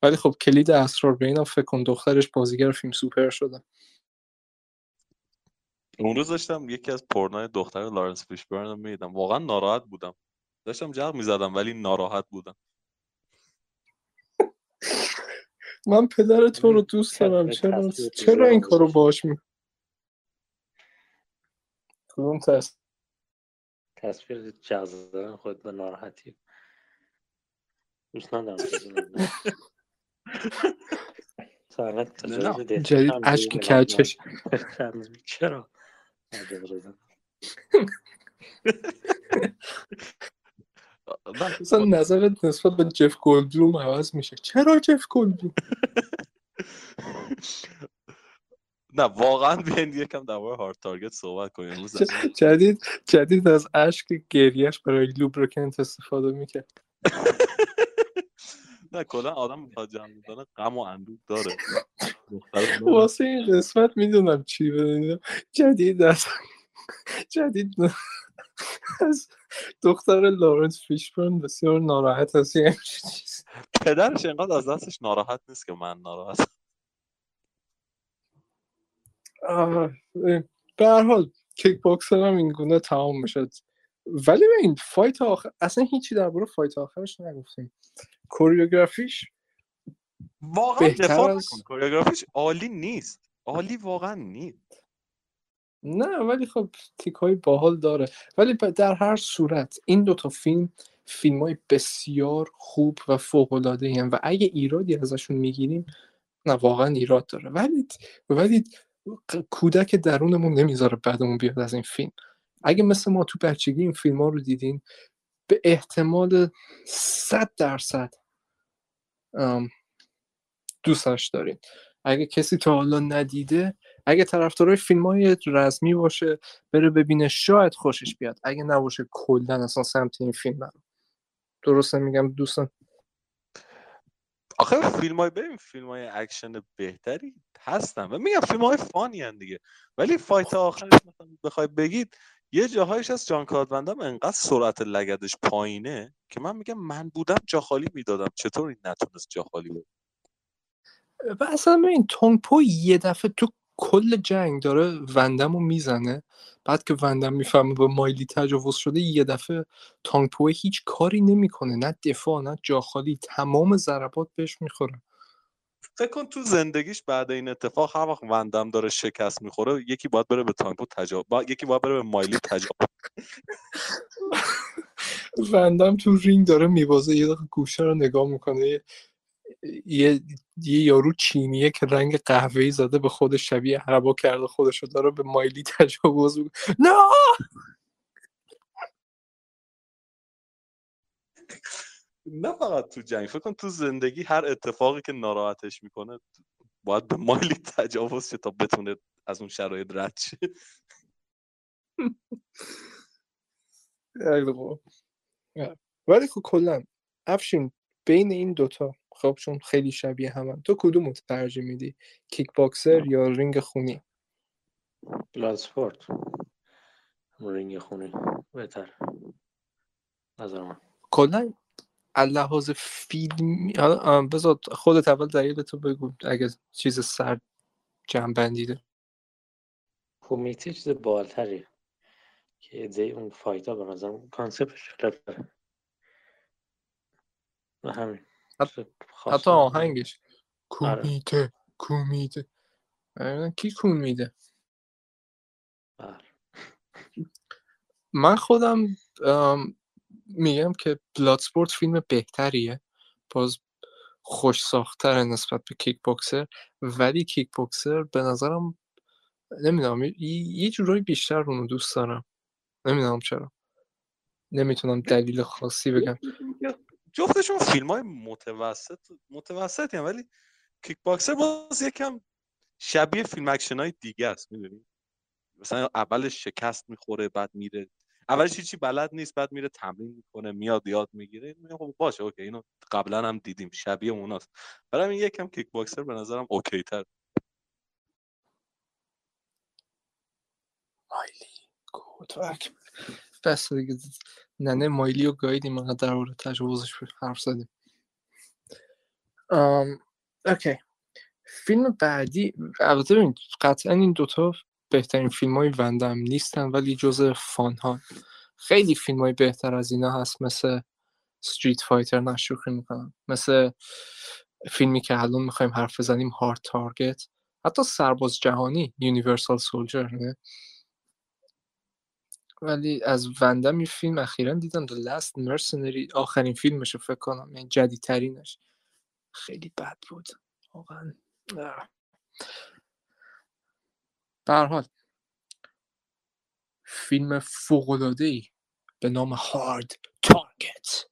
ولی خب کلید اسرار به اینم فکر کن دخترش بازیگر فیلم سوپر شده. اون روز داشتم یکی از پرنای دختر لارنس فیشبرن رو می‌دیدم. واقعا ناراحت بودم. داشتم جق می‌زدم ولی ناراحت بودم. من پدر تو رو دوست دارم. چرا چرا این کارو. باش می کدوم تصویر؟ تصویر جذب دادن خود به ناراحتی. دوست ندارم جدید روی کچش. چرا؟ مثلا نظرت نسبت به جف گلدبلوم عوض میشه. چرا جف گلدبلوم نه واقعا بیاین یکم در مورد هارد تارگت صحبت کنیم امروز جدید جدید از اشک گریش برای لوبرکنت استفاده می‌کرد نه کلا آدم تا جمع می‌کنه غم و اندوه داره داره. واسه این قسمت می‌دونم چی بدونم جدید از جدید از دختر لارنس فیشبرن بسیار ناراحت چیز. پدرش انقدر از دستش ناراحت نیست که من ناراحت به هر حال کیک باکسر هم این گونه تمام می‌شد. ولی این fight آخر اصلا هیچی درباره fight آخرش نگفتیم. choreography ش واقعا دفاع از- choreography ش عالی نیست. عالی واقعا نیست. نه ولی خب تیک های باحال داره. ولی در هر صورت این دوتا فیلم فیلم های بسیار خوب و فوق العاده و اگه ایرادی ازشون می‌گیریم نه واقعا ایراد داره. ولی ولی کودک درونمون نمی‌ذاره بعدمون بیاد از این فیلم. اگه مثل ما تو بچگی این فیلم ها رو دیدین به احتمال صد درصد دوستش دارین. اگه کسی تا حالا ندیده اگه طرفدارای فیلم های رزمی باشه بره ببینه شاید خوشش بیاد. اگه نباشه کلا اصلا سمت این فیلم نرو. درسته میگم دوستان؟ آخه فیلم های ببین فیلم های اکشن بهتری هستن و میگم فیلم های fun ی هن دیگه. ولی fight آخرش مثلا بخوای بگید یه جاهایش از ژان کلاد وندم انقدر سرعت لگدش پایینه که من میگم من بودم جا خالی می‌دادم. چطور این نتونست جا خالی بده و اصلا این تونگ پو یه دفعه تو کل جنگ داره وندم رو می‌زنه. بعد که وندم می‌فهمه با مایلی تجاوز شده یه دفعه تانگ پو هیچ کاری نمی‌کنه. نه دفاع نه جاخالی تمام ضربات بهش می‌خوره. فکر کن تو زندگیش بعد این اتفاق هر وقت وندم داره شکست می‌خوره یکی باید بره به تانکو تجاوز با... یکی باید بره به مایلی تجاوز. وندم تو رینگ داره میبازه یه دقیقه گوشه رو نگاه می‌کنه یه, یه, یارو چینیه که رنگ قهوه‌ای زده به خودش شبیه عربا کرده خودش رو داره به مایلی تجاوز می‌کنه. نه! نه فقط تو جنگ. فکر کن تو زندگی هر اتفاقی که ناراحتش می‌کنه باید به مایلی تجاوز شه تا بتونه از اون شرایط رد شه. ولی خب کلا افشین بین این دوتا خب چون خیلی شبیه همن. تو کدوم رو ترجیح میدی؟ کیک باکسر یا رینگ خونی؟ Bloodsport. رینگ خونی. بهتر. نظر من. کلا لحاظ فیلمی آه، بذار خودت اول دلیل تو بگو اگه چیز سر جمع بندیده. کومیته چیز بالتری که ایده اون fight ها به نظر concept ش جالب داره و همین. حتی آهنگش. آره. کومیته کومیته. کی کون میده. بله. من خودم میگم که Bloodsport فیلم بهتریه. باز خوش ساختره نسبت به کیک باکسر ولی کیک باکسر به نظرم نمی‌دونم یه یه جورایی بیشتر اونو دوست دارم. نمی‌دونم چرا. نمی‌تونم دلیل خاصی بگم. جفتشون فیلم های متوسط متوسطی هم ولی کیک باکسر باز یکم شبیه فیلم اکشن های دیگه است می‌دونی؟ مثلا اولش شکست می‌خوره بعد میره. اولش هیچی بلد نیست بعد میره تمرین می‌کنه میاد یاد می‌گیره. خب باشه OK اینو قبلا هم دیدیم شبیه اوناست. برای همین یکم کیک باکسر به نظرم OK تر. مایلی کودک بس دیگه. ننه مایلی رو گاییدیم انقدر در مورد تجاوزش حرف زدیم. آم، OK. فیلم بعدی البته ببین قطعا این دوتا بهترین فیلم های وندم نیستن ولی جز fun ها خیلی فیلم های بهتر از اینا هست مثل Street Fighter شوخی می‌کنم. مثل فیلمی که الان می‌خوایم حرف بزنیم Hard Target حتی سرباز جهانی Universal Soldier ولی از وندم این فیلم اخیرا دیدم The Last Mercenary. آخرین فیلمش فکر کنم یعنی جدیدترینش. خیلی بد بود واقعا. حال فیلم فوق‌العاده ای به نام هارد تارگت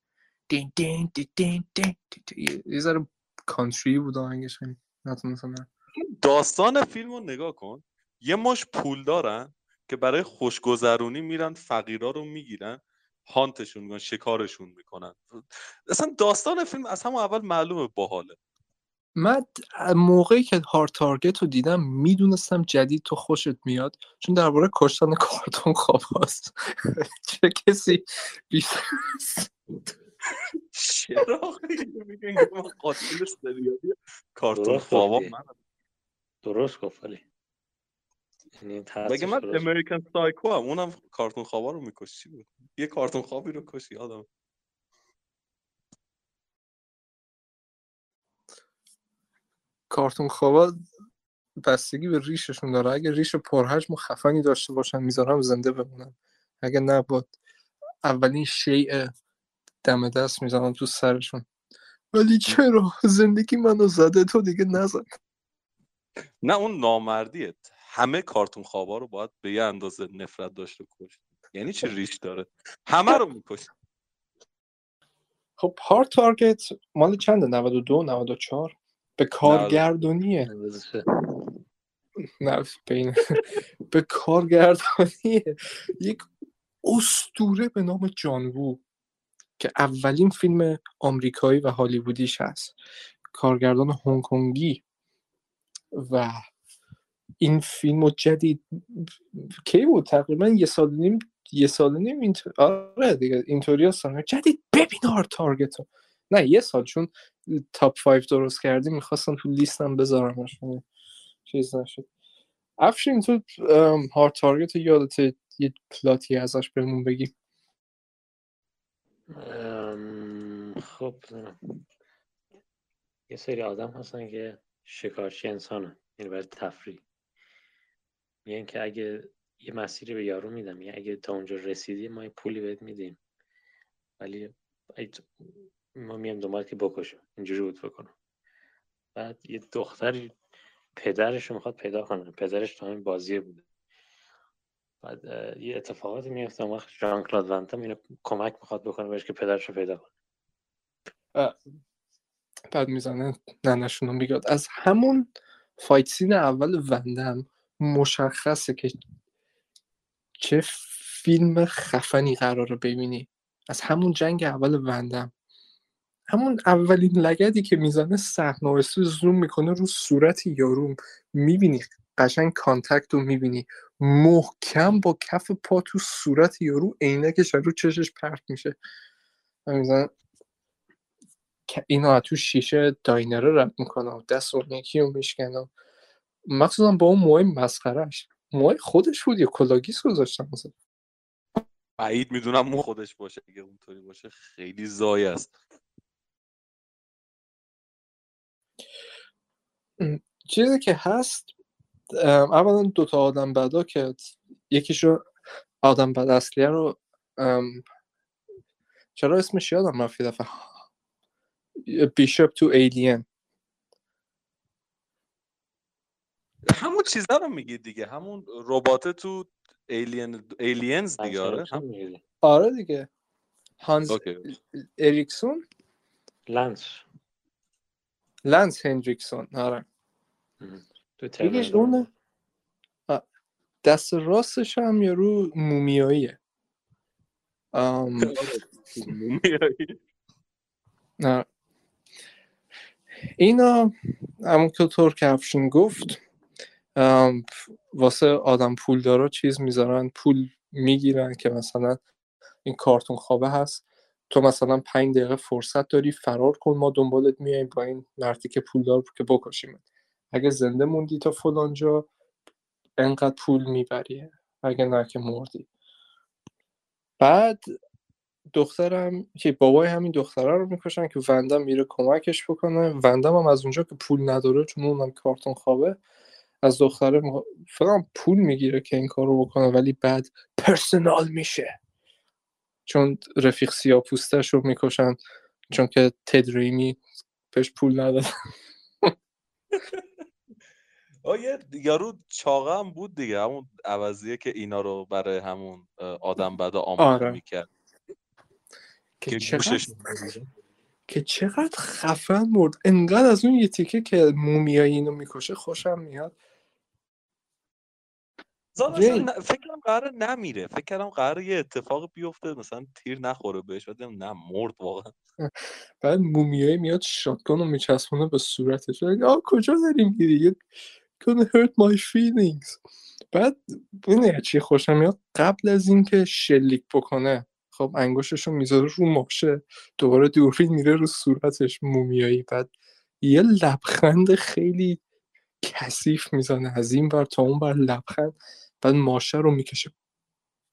دین دین دین دین دین. یه- ذره کانتری بود آهنگش نتونستم. داستان فیلم رو نگاه کن. یه مش پول دارن. که برای خوشگذرونی میرن فقیرا رو می‌گیرن هانتشون می‌کنن شکارشون می‌کنن. اصلا داستان فیلم از همون اول معلومه باحاله. من موقعی که هارد تارگت رو دیدم می‌دونستم جدید تو خوشت میاد چون درباره کشتن کارتون خواب هست. چه کسی بیشتر چرا میگن کارتون. من درست گفت ولی. یعنی مگه من. امریکن سایکو هم اونم کارتون خوابا رو میکش چی بود. یه کارتون خوابی رو کش یادم کارتون خوابا بستگی به ریششون داره. اگه ریش پرحجم و خفنی داشته باشن می‌ذارم زنده بمونن. اگه نه با اولین شیء دم دست می‌زنم تو سرشون. ولی چرا؟ زندگی منو زده تو دیگه نزن نه اون نامردیه. همه کارتون خوابا رو باید به یه اندازه نفرت داشته کشت یعنی چه ریش داره؟ همه رو میکش خب هارد تارگت مال چنده؟ 92 94 به کارگردونیه اندازه نه بین. به کارگردانی یک استوره به نام جان وو که اولین فیلم آمریکایی و هالیوودیش هست. کارگردان هنگ کنگی و این فیلم جدید کی بود؟ تقریبا یه سال نیم یه سال نیم اینطور... آره دیگه اینطوری هستن جدید. ببین هارد تارگت رو. نه یه سال چون تاپ 5 درست کردی می‌خواستم تو لیستم بذارمش ولی چیز نشد. افشین تو هارد تارگت یادت یه پلاتی ازش بهمون بگی؟ خب. یه سری آدم هستن که شکارچی انسانن. یعنی برای تفریح. میگن که اگه یه مسیری به یارو میدم میگن اگه تا اونجا رسیدی ما یه پولی بهت میدیم. ولی ما میام دنبال که بکشم. اینجوری بود بکنم بعد یه دختری پدرش رو می‌خواد پیدا کنه. پدرش تو همین بازیه بوده. بعد یه اتفاقاتی میفته. اون وقت ژان کلاد وندم اینو کمک می‌خواد بکنه بهش که پدرش رو پیدا کنه. بعد می‌زنه ننشون رو بیاد از همون fight scene اول وندم مشخصه که چه فیلم خفنی قراره ببینی. از همون جنگ اول وندم همون اولین لگدی که می‌زنه صحنه زوم می‌کنه رو صورت یارو می‌بینی قشنگ کانتکت رو می‌بینی. محکم با کف پا تو صورت یارو عینکش رو چشش پرت میشه. و می‌زنه که اینا تو شیشه داینره رد می‌کنه و دست اون یکی رو میشکنه مخصوصا با اون موهای مسخرش موهای خودش بود یا کلاگیس گذاشتن مثلا بعید می‌دونم مو خودش باشه اگه اونطوری باشه خیلی زای است. چیزی که هست اولا دوتا آدم بدا که یکیشو آدم بد اصلیه رو چرا اسمش یادم رفت یه دفعه؟ بیشپ تو Alien همون چیزا رو میگی دیگه. همون ربات تو Alien Aliens دیگه آره. آره دیگه. هانز OK. اریکسون؟ لنس. لنس هندریکسون آره. Terminator اونه آ، دست راستش هم یارو مومیاییه. ام، نه اینا همون که طور که افشین گفت. واسه آدم پول دارا چیز می‌ذارن پول می‌گیرن که مثلا این کارتون خوابه هست. تو مثلا پنج دقیقه فرصت داری فرار کن ما دنبالت میایم با این مردی که پول دار که بکشیم. اگه زنده موندی تا فلانجا انقدر پول می‌بری اگه نه که مردی. بعد دخترم که بابای همین دختره رو می‌کشن که وندم میره کمکش بکنه. وندم هم از اونجا که پول نداره چون اونم کارتون خوابه از دختره. فقط پول می‌گیره که این کار رو بکنه ولی بعد پرسونال میشه. چون رفیق سیاه پوستش رو می‌کشن چون که تدریمی بهش پول نداد آه یه یارو چاقه هم بود دیگه همون عوضیه که اینا رو برای همون آدم بدا آماده آره. می‌کرد. که چقدر که چقدر خفن مرد. انقدر از اون یه تیکه که مومیایی اینو می‌کشه خوشم میاد. زاد یه- اصلا ن- فکر کنم قراره نمیره. فکر کردم قراره یه اتفاق بیفته مثلا تیر نخوره بهش. بعد دیدم نه مرد واقعا. بعد مومیایی میاد شاتگان رو میچسبونه به صورتش. آه کجا داریم میری gonna hurt my feelings. بعد ببین چی خوشم میاد؟ قبل از اینکه شلیک بکنه خب انگشتش رو می‌ذاره رو ماشه. دوباره دوربین میره رو صورتش مومیایی. بعد یه لبخند خیلی کثیف می‌زنه. از این بر تا اون بر لبخند بعد ماشه رو می‌کشه.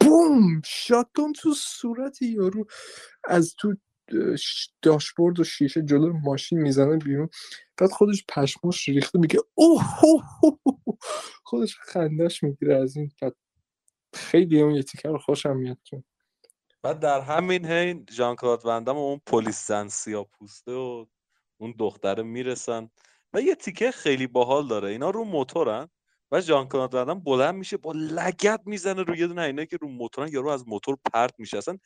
بوم! شاتگان تو صورت یارو. از تو داشبورد و شیشه جلو ماشین می‌زنه بیرون. بعد خودش پشماش ریخته میگه اوه. خودش خندش می‌گیره از این. بعد خیلی اون یه رو خوشم میاد چون بعد در همین حین ژان کلاد وندم و اون پلیس زن سیاه پوسته و اون دختره می‌رسن. و یه تیکه خیلی باحال داره. اینا رو موتورن ژان کلاد وندم بلند میشه با لگد می‌زنه روی یه دونه اینایی که رو موتورن یارو از موتور پرت میشه. اصلا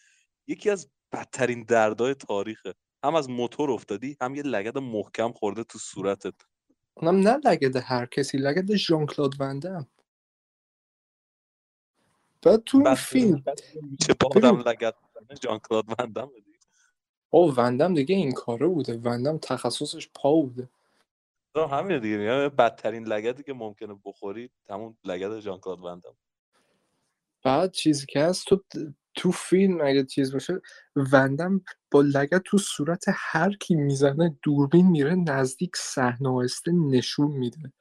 یکی از بدترین دردای تاریخه. هم از موتور افتادی هم یه لگد محکم خورده تو صورتت. اونم نه لگد هر کسی لگد ژان کلاد وندم بعد تو فیلم میشه با آدم لگد ژان کلاد وندم او وندم دیگه این کاره بوده. وندم تخصصش پا بوده. همین دیگه میگم بدترین لگدی که ممکنه بخوری همون لگد ژان کلاد وندم بعد چیزی که هست تو تو فیلم اگه چیز باشه وندم با لگت تو صورت هر کی می‌زنه دوربین میره نزدیک صحنه آهسته نشون میده.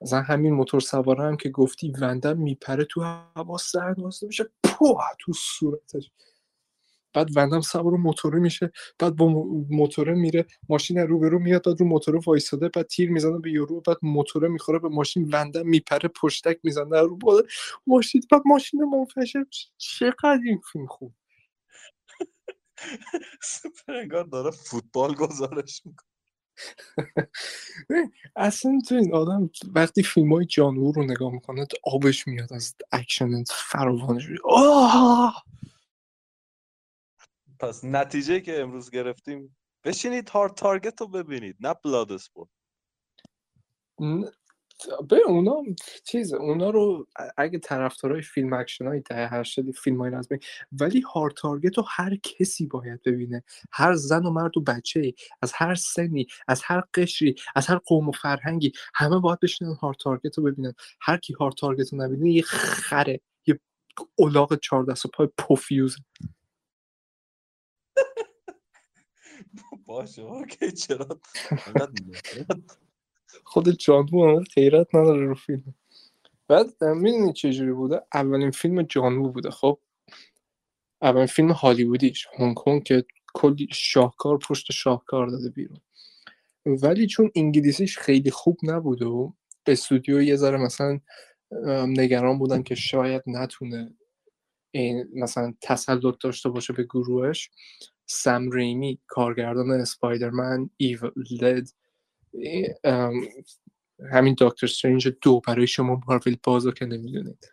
مثلا همین موتور سواره هم که گفتی وندم میپره تو هوا صحنه میشه پو تو صورتش. بعد وندم سوار موتوره میشه. بعد با مو- موتوره میره ماشین رو به رو میاد بعد رو موتوره وایساده بعد تیر می‌زنه به یارو بعد موتوره می‌خوره به ماشین وندم میپره پشتک می‌زنه رو بالا. ماشین بعد ماشین منفجر میشه. چقدر این فیلم خوب. سوپر انگار داره فوتبال گزارش می‌کنه. اصلا تو این آدم وقتی فیلم های جان وو رو نگاه می‌کنه آبش میاد از اکشن فراوانش آه! پس نتیجه که امروز گرفتیم بشینید Hard Target رو ببینید نه Bloodsport به اونا چیز اونا رو اگه طرفدارای فیلم اکشن های ده هشتادی فیلم های رزمی ولی Hard Target رو هر کسی باید ببینه. هر زن و مرد و بچه ای از هر سنی از هر قشری از هر قوم و فرهنگی همه باید بشینن Hard Target رو ببینن. هر کی Hard Target رو نبینه یه خره یه الاغ چهار دست و پای پوفیوز باشه اوکی چرا؟ خود جانوو هم غیرت نداره رو فیلم. بعد می‌دونی چجوری بوده؟ اولین فیلم جانوو بوده خب؟ اولین فیلم هالیوودیش هنگ کنگ که کلی شاهکار پشت شاهکار داده بیرون. ولی چون انگلیسیش خیلی خوب نبوده و استودیو یه ذره مثلا نگران بودن که شاید نتونه این مثلا تسلط داشته باشه به گروهش. سم ریمی کارگردان اسپایدرمن ایو لد همین دکتر استرنج دو برای شما مارول بازو که نمی‌دونید.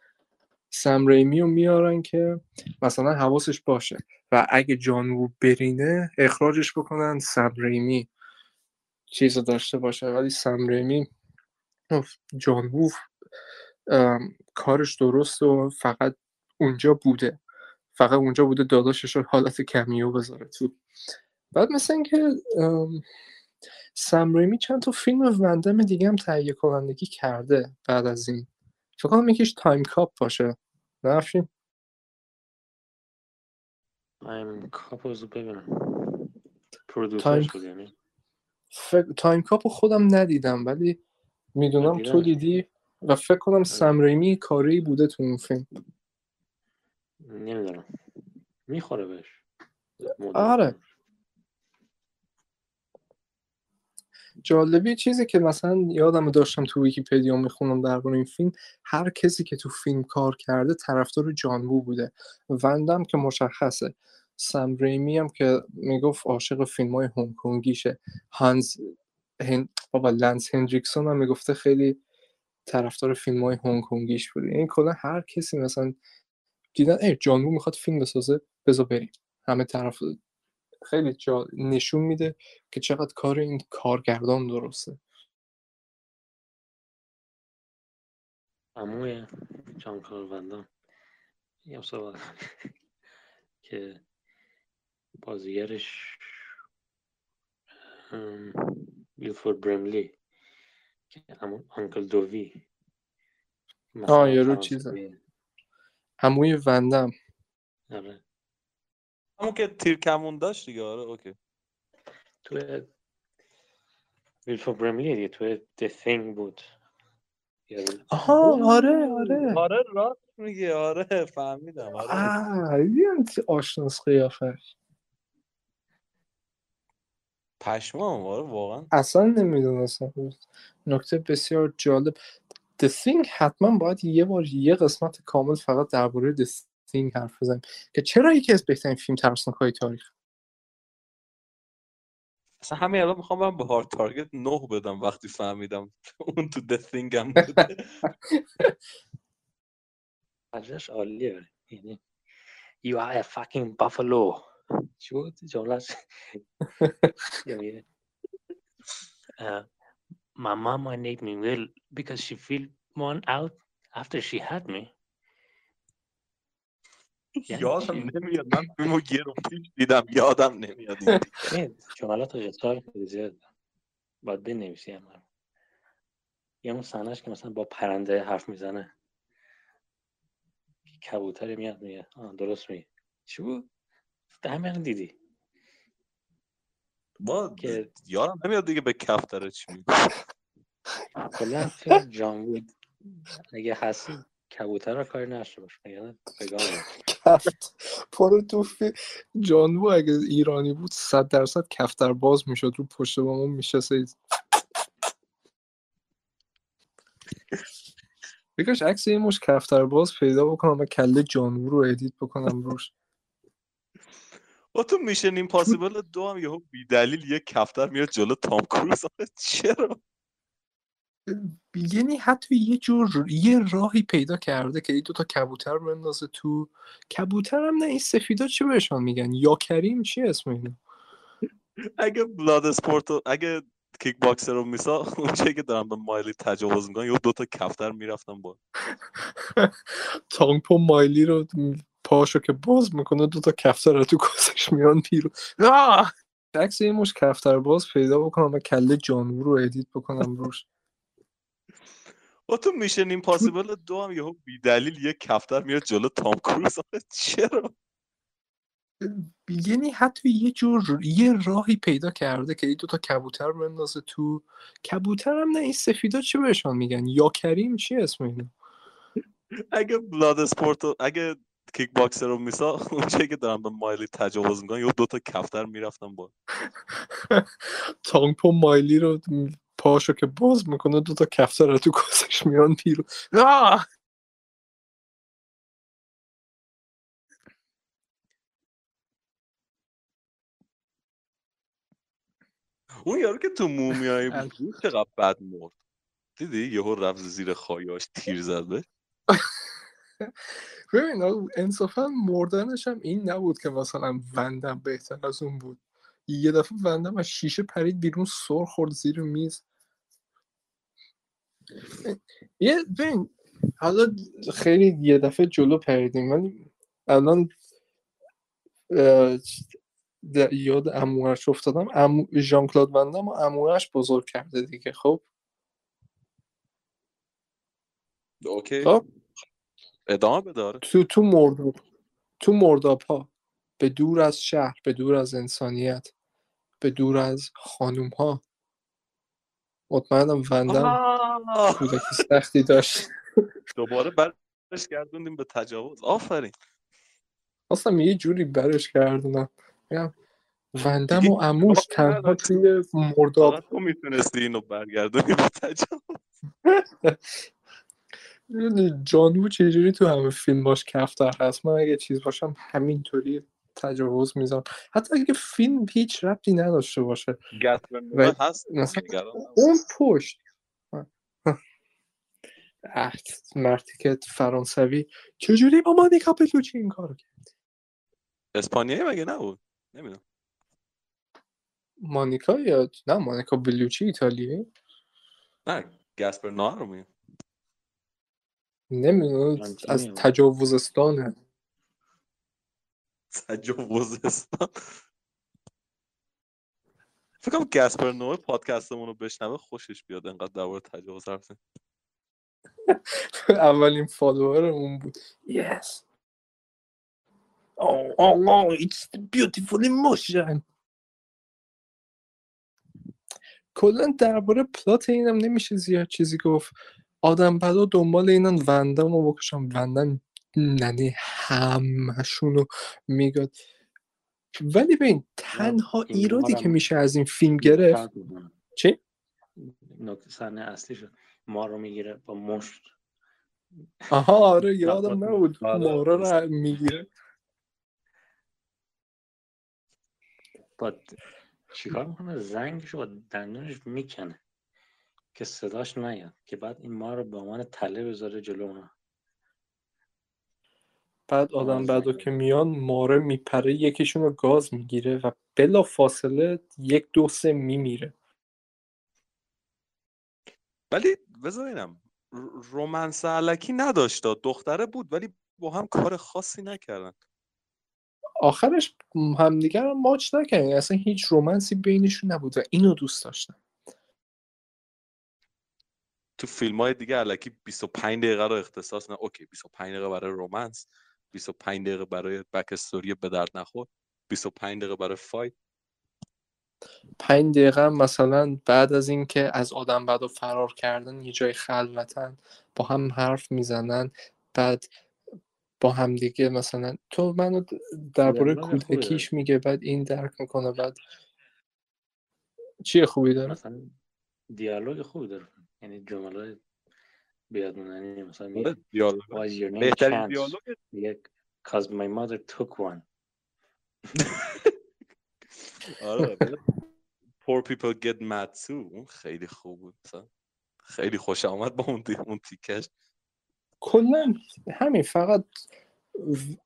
سم ریمی رو میارن که مثلا حواسش باشه و اگه جان وو برینه اخراجش بکنن. سم ریمی چیز رو داشته باشه ولی سم ریمی جان وو کارش درست و فقط اونجا بوده. فقط اونجا بوده داداشش رو حالت cameo بذاره تو. بعد مثل اینکه ام، سم ریمی چند تا فیلم وندم دیگه هم تهیه کنندگی کرده بعد از این. فکر کنم یکیش Timecop باشه. نه Timecop بذار ببینم. Time- بود یعنی؟ فکر... Timecop رو خودم ندیدم ولی می‌دونم تو. دیدی و فکر کنم سم ریمی کاره‌ای بوده تو اون فیلم. نمی‌دونم. می‌خوره بهش. آره. جالبی چیزی که مثلا یادم داشتم تو ویکیپدیا می‌خونم درباره این فیلم هر کسی که تو فیلم کار کرده طرفدار جان وو بوده. وندم که مشخصه. سم ریمی هم که می‌گفت عاشق فیلم های هنگ کنگیشه. هانز هن... بابا لنس هندریکسون هم می‌گفته خیلی طرفدار فیلم های هنگ کنگیش بوده. این کلا هر کسی مثلا دیدن ای جان وو می‌خواد فیلم بسازه بذار بریم. همه طرف خیلی جا نشون میده که چقدر کار این کارگردان درسته. عموی جان کاروندان یه صحبت که بازیگرش ویلفورد برملی که همون آنکل دووی. آه، یارو فرانسوی. چیزه. عموی وندم آره. همون که تیر کمون داشت دیگه آره اوکی. تو ویلفورد برملی دیگه تو The Thing بود. آها آره آره. آره راست میگه آره فهمیدم آره. آه آشناس قیافش. پشمام آره واقعا. اصلا نمی‌دونستم. نکته بسیار جالب. The Thing حتما باید یه بار یه قسمت کامل فقط درباره The Thing حرف بزنیم. که چرا یکی از بهترین فیلم ترسناک های تاریخ؟ اصلا همین الان می‌خوام من به هارد تارگت نه بدم وقتی فهمیدم اون تو دثینگ هم بوده. خرجش عالیه. یعنی You are a fucking buffalo. چی بود؟ جملهش My mama named me Will because she feel one out after she had me. یادم؟ نمیاد. من فیلمو رو پیش دیدم. یادم نمیاد این جملات اختصار خیلی زیاد باید بنویسی رو. یه اون صحنهش که مثلا با پرنده حرف می‌زنه. کبوتر میاد میگه درست میگه چی بود؟ همین دیدی. با که یادم نمیاد دیگه به کفتره چی میگه. کلا فیلم جان وود اگه هستی کبوتر رو کاری نشته باش مگر بگاه کفت. پارو تو فی- جانبو اگه ایرانی بود صد درصد کفتر باز می‌شد رو پشت با ما میشسته. بکش عکس یه مش کفتر باز پیدا بکنم و کله جانبو رو ادیت بکنم روش. با تو میشن ایمپاسیبل دو هم یهو بی دلیل یه کفتر میاد جلو تام کروز. چرا؟ یعنی حتی یه جور یه راهی پیدا کرده که این دو تا کبوتر بندازه تو. کبوتر هم نه این سفیدا چی بهشون میگن؟ یا کریم چی اسم اینا؟ اگه Bloodsport اگه کیک باکسر رو می‌ساخت اونجایی که دارم به مایلی تجاوز می‌کنن یه دو تا کفتر می‌رفتن با تانگپو مایلی رو پاشو که باز می‌کنه دو تا کفتر رو تو کاسش میان بیرون! عکس یه مش کفتر باز پیدا بکنم و کله جان وو رو ادیت بکنم روش. بابا تو Mission Impossible دو هم یهو بی دلیل یه کفتر میاد جلو تام کروز. چرا؟ یعنی حتی یه جور یه راهی پیدا کرده که این دو تا کبوتر بندازه تو. کبوتر هم نه این سفیدا چی بهشون میگن؟ یا کریم چی اسم اینا؟ اگه Bloodsport اگه کیک باکسر رو می‌ساخت اونجایی که دارم به مایلی تجاوز می‌کنن یه دو تا کفتر می‌رفتن با تانگپو مایلی رو پاشو که باز می‌کنه دو تا کفتر رو تو کاسش میان بیرون. آه! اون یارو که تو مومیایی بود چقدر بد مرد. دیدی؟ یهو رفت زیر خایاش تیر زد به ببین انصافا مردنش هم این نبود که مثلا وندم بهتر از اون بود. یه دفعه وندم از شیشه پرید بیرون سر خورد زیر میز. یه ببین حالا خیلی یه دفعه جلو پریدیم ولی الان یاد عموهش افتادم. عمو... ژان کلاد وندم و عموهش بزرگ کرده دیگه خب؟ Okay. خب؟ ادامه داره. تو تو مرداب تو مرداب ها به دور از شهر به دور از انسانیت به دور از خانوم ها مطمئنم وندم کودکی سختی داشت. دوباره برش گردوندیم به تجاوز. آفرین. خواستم یه جوری برش گردونم. میگم وندم و اموش تنها. توی مرداب تو می‌تونستی اینو برگردونی به تجاوز. جانو چجوری تو همه فیلم باش کفتر هست؟ من اگه چیز باشم همینطوری تجاوز می‌زنم حتی اگه فیلم هیچ ربطی نداشته باشه. و- هست مثلا. اون پشت. اه، مرتی که فرانسوی. چجوری با مانیکا بلوچی این کارو کرد؟ اسپانیایی مگه نبود؟ نمی‌دونم. مانیکا یا نه مانیکا بلوچی ایتالیایی. نه گسپر نوئه رو میگم نمی‌دونم از. تجاوزستانه تجاوزستان. فکر کنم گسپر نوئه پادکستمون رو بشنوه خوشش بیاد انقدر درباره تجاوز حرف. اولین فالوور اون بود. Yes. Oh, oh, oh it's the beautiful emotion. کلا درباره پلات اینم نمیشه زیاد چیزی گفت. آدم بدا دنبال اینن وندم رو بکشم وندم ننه همشون رو میگاد. ولی ببین تنها ایرادی که میشه از این فیلم گرفت چی؟ نکته صحنه اصلیش ما رو می‌گیره با مشت. آها آره یادم آره. نبود. آره. مارا رو می‌گیره. با چیکار می‌کنه؟ زنگش رو با دندونش می‌کنه. که صداش نیاد که بعد این ما رو به عنوان تله بذاره جلو اونا. بعد آدم آره، بعدو زنگ. که میان ماره میپره یکیشون رو گاز می‌گیره و بلا فاصله یک دو سه میمیره. ولی بذار ببینم ر- رومنس علکی نداشت دختره بود ولی با هم کار خاصی نکردن. آخرش همدیگر رو ماچ نکردن اصلا هیچ romance ی بینشون نبود و اینو دوست داشتم تو فیلم های دیگه الکی 25 دقیقه رو اختصاص نه okay 25 دقیقه برای romance 25 دقیقه برای backstory به درد نخور 25 دقیقه برای fight. پنج دقیقه هم مثلا بعد از اینکه از آدم بدا فرار کردن یه جای خلوتن با هم حرف می‌زنن بعد با هم دیگه مثلا تو منو درباره کودکیش میگه بعد این درک می‌کنه بعد چیه خوبی داره؟ مثلا دیالوگ خوبی داره. یعنی جمله بیادموننی مثلا آره، میگه دیالوگ Why is your name? بهترین دیالوگ. میگه Cause my mother took one آره poor people get mad too. اون خیلی خوب بود. مثلا. خیلی خوشم اومد با اون اون تیکش. کلا همین فقط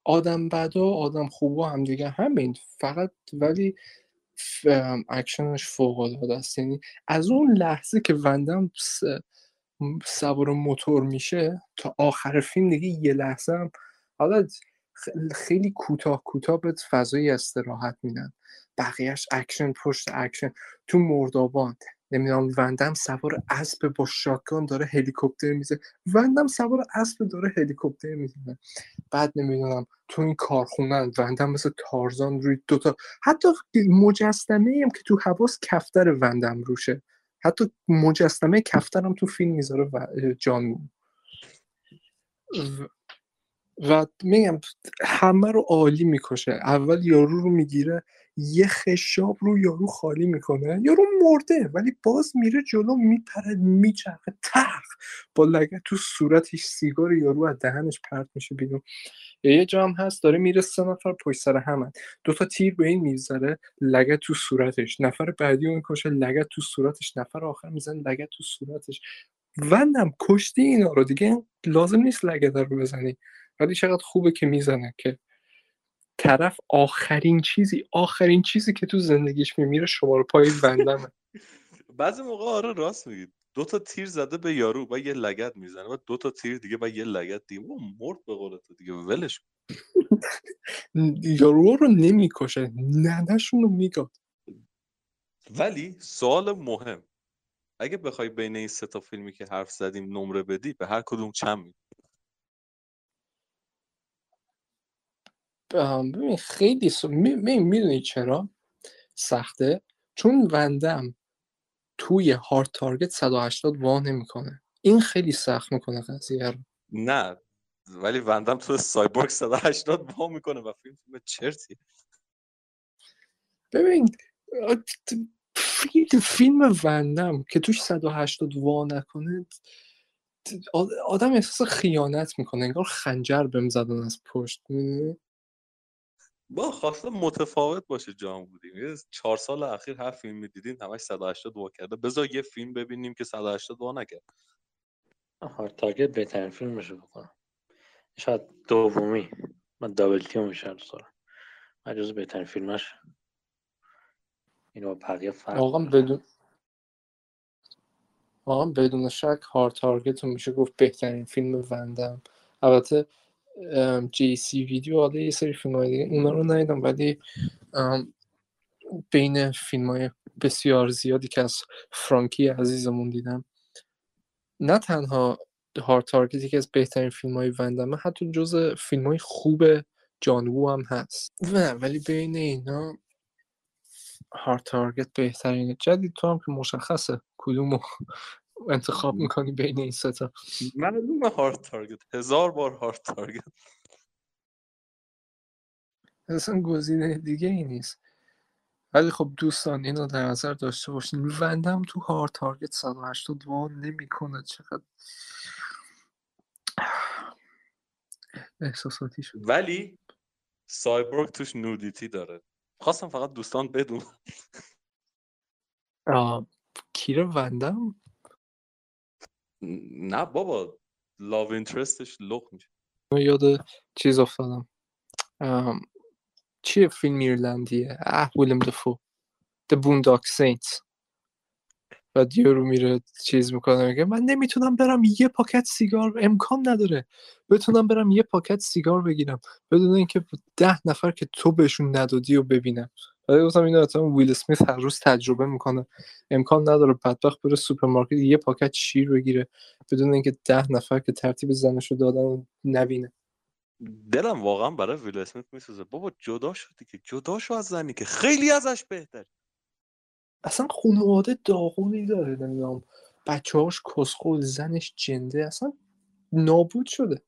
آدم بدا و آدم خوبا هم دیگه همین. فقط ولی اکشنش فوق العاده است. یعنی از اون لحظه که وندم سوار موتور میشه تا آخر فیلم دیگه یه لحظه هم حالا خیلی کوتاه کوتاه به فضای استراحت میدن. بقیهش اکشن پشت اکشن. تو مردابان نمی‌دونم وندم سوار اسب با شاکان داره هلیکوپتر میزه وندم سوار اسب داره هلیکوپتر می‌زنه. بعد نمی‌دونم تو این کارخونه وندم مثل تارزان روی دوتا حتی مجسمه هم که تو حواس کفتر وندم روشه. حتی مجسمه کفترم تو فیلم می‌ذاره و جان و میگم همه رو عالی می‌کشه. اول یارو رو می‌گیره یه خشاب رو یارو خالی می‌کنه. یارو مرده ولی باز میره جلو میپره میچرخه تخ با لگت تو صورتش سیگار یارو از دهنش پرت میشه بیرون. یه جا هم هست داره میره سه نفر پشت سر همن. دوتا تیر به این می‌ذاره لگت تو صورتش. نفر بعدی رو می‌کشه لگت تو صورتش. نفر آخر می‌زنه لگت تو صورتش. وندم کشتی اینا رو دیگه لازم نیست لگت رو بزنی. ولی چقدر خوبه که می‌زنه که طرف آخرین چیزی آخرین چیزی که تو زندگیش میمیره شماره پای وندمه بعضی موقع آره راست میگید دو تا تیر زده به یارو و یه لگت می‌زنه و دو تا تیر دیگه و یه لگت دیگه. او مرد به قول دیگه ولش کن. یارو رو نمی‌کشه ننشون رو میگاد ولی سوال مهم اگه بخوای بین این سه تا فیلمی که حرف زدیم نمره بدی به هر کدوم چند میدی؟ ببین خیلی س... می... می‌دونی چرا؟ سخته؟ چون وندم توی هارد تارگت 180 وا نمی‌کنه. این خیلی سخت می‌کنه قضیه رو. نه ولی وندم تو سایبورگ 180 وا می‌کنه و فیلم فیلم چرتیه ببین فیلم وندم که توش 180 وا نکنه آدم احساس خیانت می‌کنه. انگار خنجر بهم زدن از پشت می‌دونی؟ با خواسته متفاوت باشه جام بودیم. یه چهار سال اخیر هر فیلم می‌دیدین همش 180 وا کرده. بذار یه فیلم ببینیم که 180 وا نکرد. هارد تارگت بهترین فیلمشو بکنم. شاید دومی. من دابل تیو دوست دارم. من جز بهترین فیلمش اینو با بقیه فرق آقا. بدون آقا بدون شک هارد تارگت رو میشه گفت بهترین فیلم وندم البته جی سی ویدیو حالا یه سری فیلم های دیگه اونا رو ندیدم ولی بین فیلم های بسیار زیادی که از فرانکی عزیزمون دیدم نه تنها هارد تارگتی که از بهترین فیلم های وندمه حتی جز فیلم های خوب جان وو هم هست نه ولی بین اینا هارد تارگت بهترینه جدید تو هم که مشخصه کدوم رو انتخاب می‌کنی بین این سه تا؟ معلومه هارد تارگت هزار بار هارد تارگت اصلا گزینه دیگه ای نیست. ولی خب دوستان اینو در نظر داشته باشین. وندم تو هارد تارگت 180 وان نمی‌کنه. چقدر؟ احساساتی شد. ولی سایبورگ توش نودیتی داره. خواستم فقط دوستان بدون آه، کیر وندم نه بابا لاو اینترستش لخ میشه. من یاد چیز افتادم. چیه فیلم ایرلندیه؟ اه ویلم دفو The Boondock Saints. و یارو میره چیز می‌کنه میگه من نمی‌تونم برم یه پاکت سیگار امکان نداره. بتونم برم یه پاکت سیگار بگیرم. بدون اینکه ده نفر که تو بهشون ندادی و ببینم. ولی گفتم اینو حتما ویل اسمیت هر روز تجربه می‌کنه. امکان نداره بدبخت بره سوپرمارکت یه پاکت شیر بگیره بدون اینکه ده نفر که ترتیب زنشو دادن و نبینه. دلم واقعا برای ویل اسمیت میسوزه. بابا جدا شدی که جدا شو از زنی که خیلی ازش بهتر. اصلا خانواده داغونی داره نمی‌دونم. بچه هاش کسخول زنش جنده اصلا نابود شده.